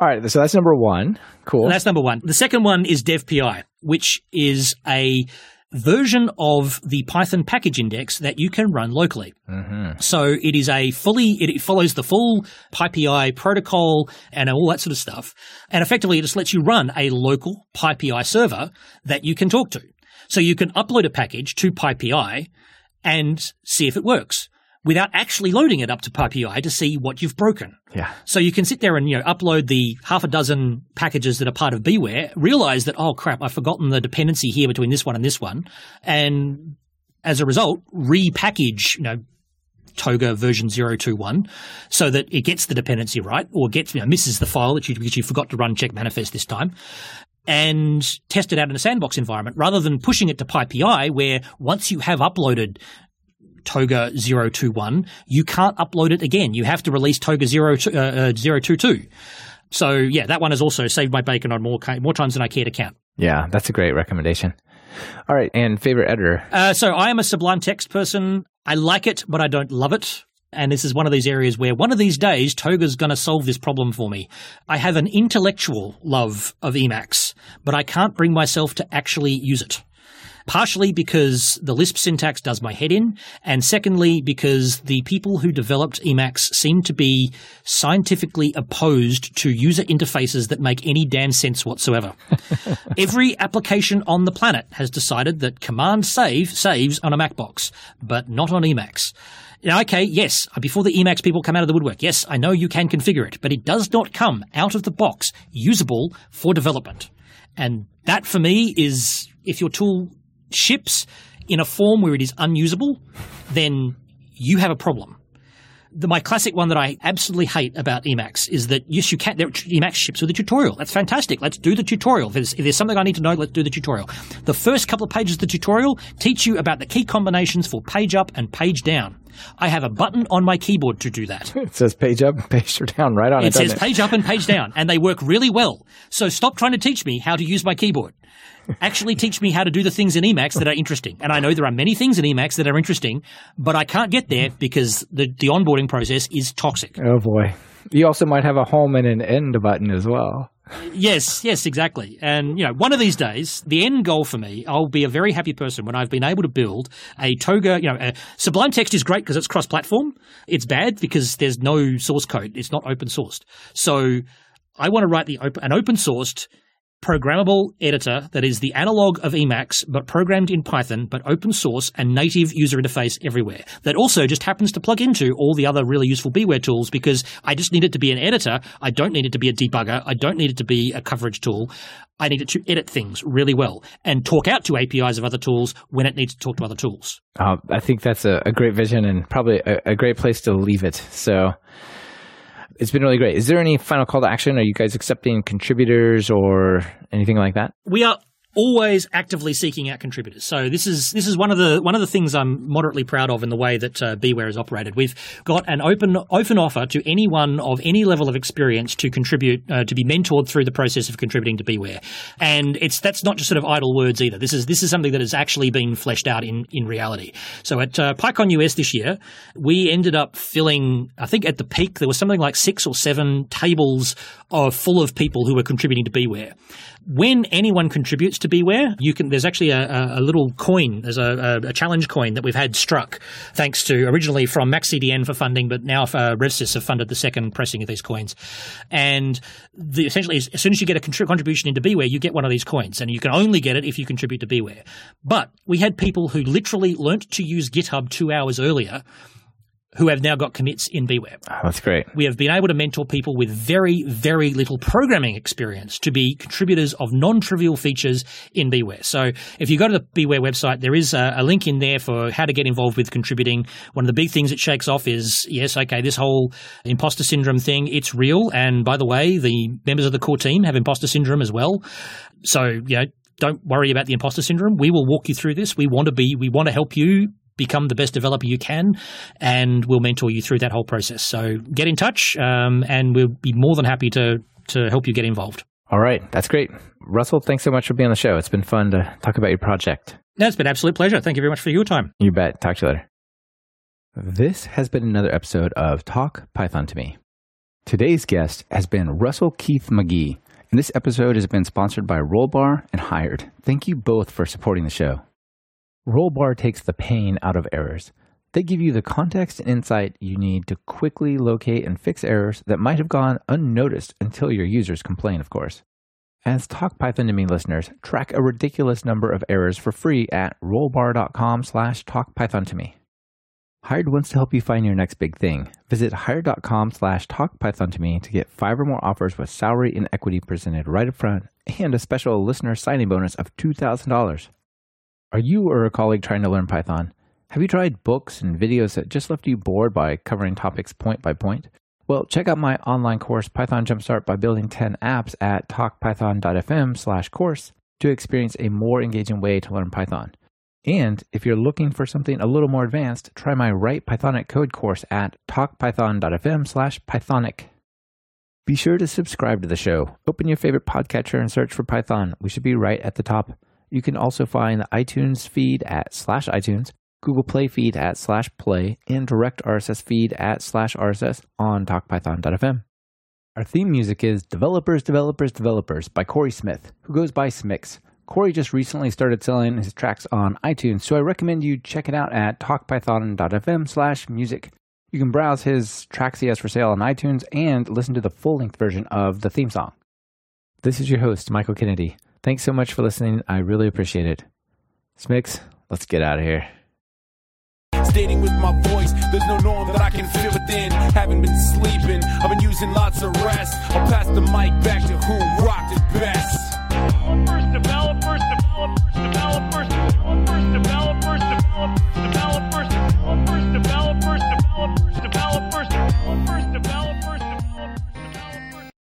all right. So that's number one. Cool. That's number one. The second one is DevPI, which is a version of the Python package index that you can run locally. Mm-hmm. So it is a fully, it follows the full PyPI protocol and all that sort of stuff. And effectively it just lets you run a local PyPI server that you can talk to. So you can upload a package to PyPI and see if it works without actually loading it up to PyPI to see what you've broken. Yeah. So you can sit there and you know upload the half a dozen packages that are part of BeeWare, realize that oh crap, I've forgotten the dependency here between this one and this one, and as a result, repackage you know Toga version 021 so that it gets the dependency right or gets you know, misses the file that you because you forgot to run check manifest this time and test it out in a sandbox environment rather than pushing it to PyPI where once you have uploaded Toga 021, you can't upload it again. You have to release Toga 0, uh, uh, 022. So yeah, that one has also saved my bacon on more more times than I care to count. Yeah, that's a great recommendation. All right, and favorite editor? Uh, so I am a Sublime Text person. I like it, but I don't love it. And this is one of these areas where one of these days Toga's going to solve this problem for me. I have an intellectual love of Emacs, but I can't bring myself to actually use it partially because the Lisp syntax does my head in, and secondly because the people who developed Emacs seem to be scientifically opposed to user interfaces that make any damn sense whatsoever. Every application on the planet has decided that command save saves on a Macbox, but not on Emacs. Now, okay, yes, before the Emacs people come out of the woodwork, yes, I know you can configure it, but it does not come out of the box usable for development. And that for me is if your tool ships in a form where it is unusable, then you have a problem. The, my classic one that I absolutely hate about Emacs is that yes, you can. Emacs ships with a tutorial. That's fantastic. Let's do the tutorial. If there's, if there's something I need to know, let's do the tutorial. The first couple of pages of the tutorial teach you about the key combinations for page up and page down. I have a button on my keyboard to do that. It says page up and page down right on it. It says it? page up and page down, and they work really well. So stop trying to teach me how to use my keyboard actually teach me how to do the things in Emacs that are interesting. And I know there are many things in Emacs that are interesting, but I can't get there because the, the onboarding process is toxic. Oh boy. You also might have a home and an end button as well. yes, yes, exactly. And you know, one of these days, the end goal for me, I'll be a very happy person when I've been able to build a Toga. You know, Sublime Text is great because it's cross-platform. It's bad because there's no source code. It's not open sourced. So I want to write the op- an open sourced programmable editor that is the analog of Emacs, but programmed in Python, but open source and native user interface everywhere. That also just happens to plug into all the other really useful BeeWare tools because I just need it to be an editor. I don't need it to be a debugger. I don't need it to be a coverage tool. I need it to edit things really well and talk out to APIs of other tools when it needs to talk to other tools. Uh, I think that's a, a, great vision and probably a, a great place to leave it. So it's been really great. Is there any final call to action? Are you guys accepting contributors or anything like that? We are always actively seeking out contributors. So this is this is one of the one of the things I'm moderately proud of in the way that uh, BeeWare is operated. We've got an open open offer to anyone of any level of experience to contribute uh, to be mentored through the process of contributing to BeeWare, and it's that's not just sort of idle words either. This is this is something that has actually been fleshed out in in reality. So at uh, PyCon US this year, we ended up filling. I think at the peak there was something like six or seven tables of full of people who were contributing to BeeWare when anyone contributes to BeeWare, you can. There's actually a, a little coin. There's a, a, challenge coin that we've had struck, thanks to originally from MaxCDN for funding, but now uh, RevSys have funded the second pressing of these coins. And the, essentially, as soon as you get a contribution into BeeWare, you get one of these coins, and you can only get it if you contribute to BeeWare. But we had people who literally learnt to use GitHub two hours earlier who have now got commits in BeeWare. Oh, that's great. We have been able to mentor people with very, very little programming experience to be contributors of non-trivial features in BeeWare. So if you go to the BeeWare website, there is a, a, link in there for how to get involved with contributing. One of the big things it shakes off is, yes, okay, this whole imposter syndrome thing, it's real. And by the way, the members of the core team have imposter syndrome as well. So, you know, don't worry about the imposter syndrome. We will walk you through this. We want to be, we want to help you become the best developer you can, and we'll mentor you through that whole process. So get in touch, um, and we'll be more than happy to to help you get involved. All right, that's great, Russell. Thanks so much for being on the show. It's been fun to talk about your project. No, it's been absolute pleasure. Thank you very much for your time. You bet. Talk to you later. This has been another episode of Talk Python to Me. Today's guest has been Russell Keith-Magee, and this episode has been sponsored by Rollbar and Hired. Thank you both for supporting the show. Rollbar takes the pain out of errors. They give you the context and insight you need to quickly locate and fix errors that might have gone unnoticed until your users complain, of course. As Talk Python to Me listeners, track a ridiculous number of errors for free at rollbar.com slash talkpython to me. Hired wants to help you find your next big thing. Visit hired.com slash talkpython to me to get five or more offers with salary and equity presented right up front and a special listener signing bonus of $2,000. Are you or a colleague trying to learn Python? Have you tried books and videos that just left you bored by covering topics point by point? Well, check out my online course, Python Jumpstart by Building 10 Apps at talkpython.fm slash course to experience a more engaging way to learn Python. And if you're looking for something a little more advanced, try my Write Pythonic Code course at talkpython.fm slash pythonic. Be sure to subscribe to the show. Open your favorite podcatcher and search for Python. We should be right at the top. You can also find the iTunes feed at slash iTunes, Google Play feed at slash play, and direct RSS feed at slash RSS on talkpython.fm. Our theme music is Developers, Developers, Developers by Corey Smith, who goes by Smix. Corey just recently started selling his tracks on iTunes, so I recommend you check it out at talkpython.fm slash music. You can browse his tracks he has for sale on iTunes and listen to the full length version of the theme song. This is your host, Michael Kennedy. Thanks so much for listening. I really appreciate it. Smix, let's get out of here dating with my voice. There's no norm that I can within. Haven't been sleeping, I've been using lots of rest. I'll pass the mic back to who rocked it best. First developed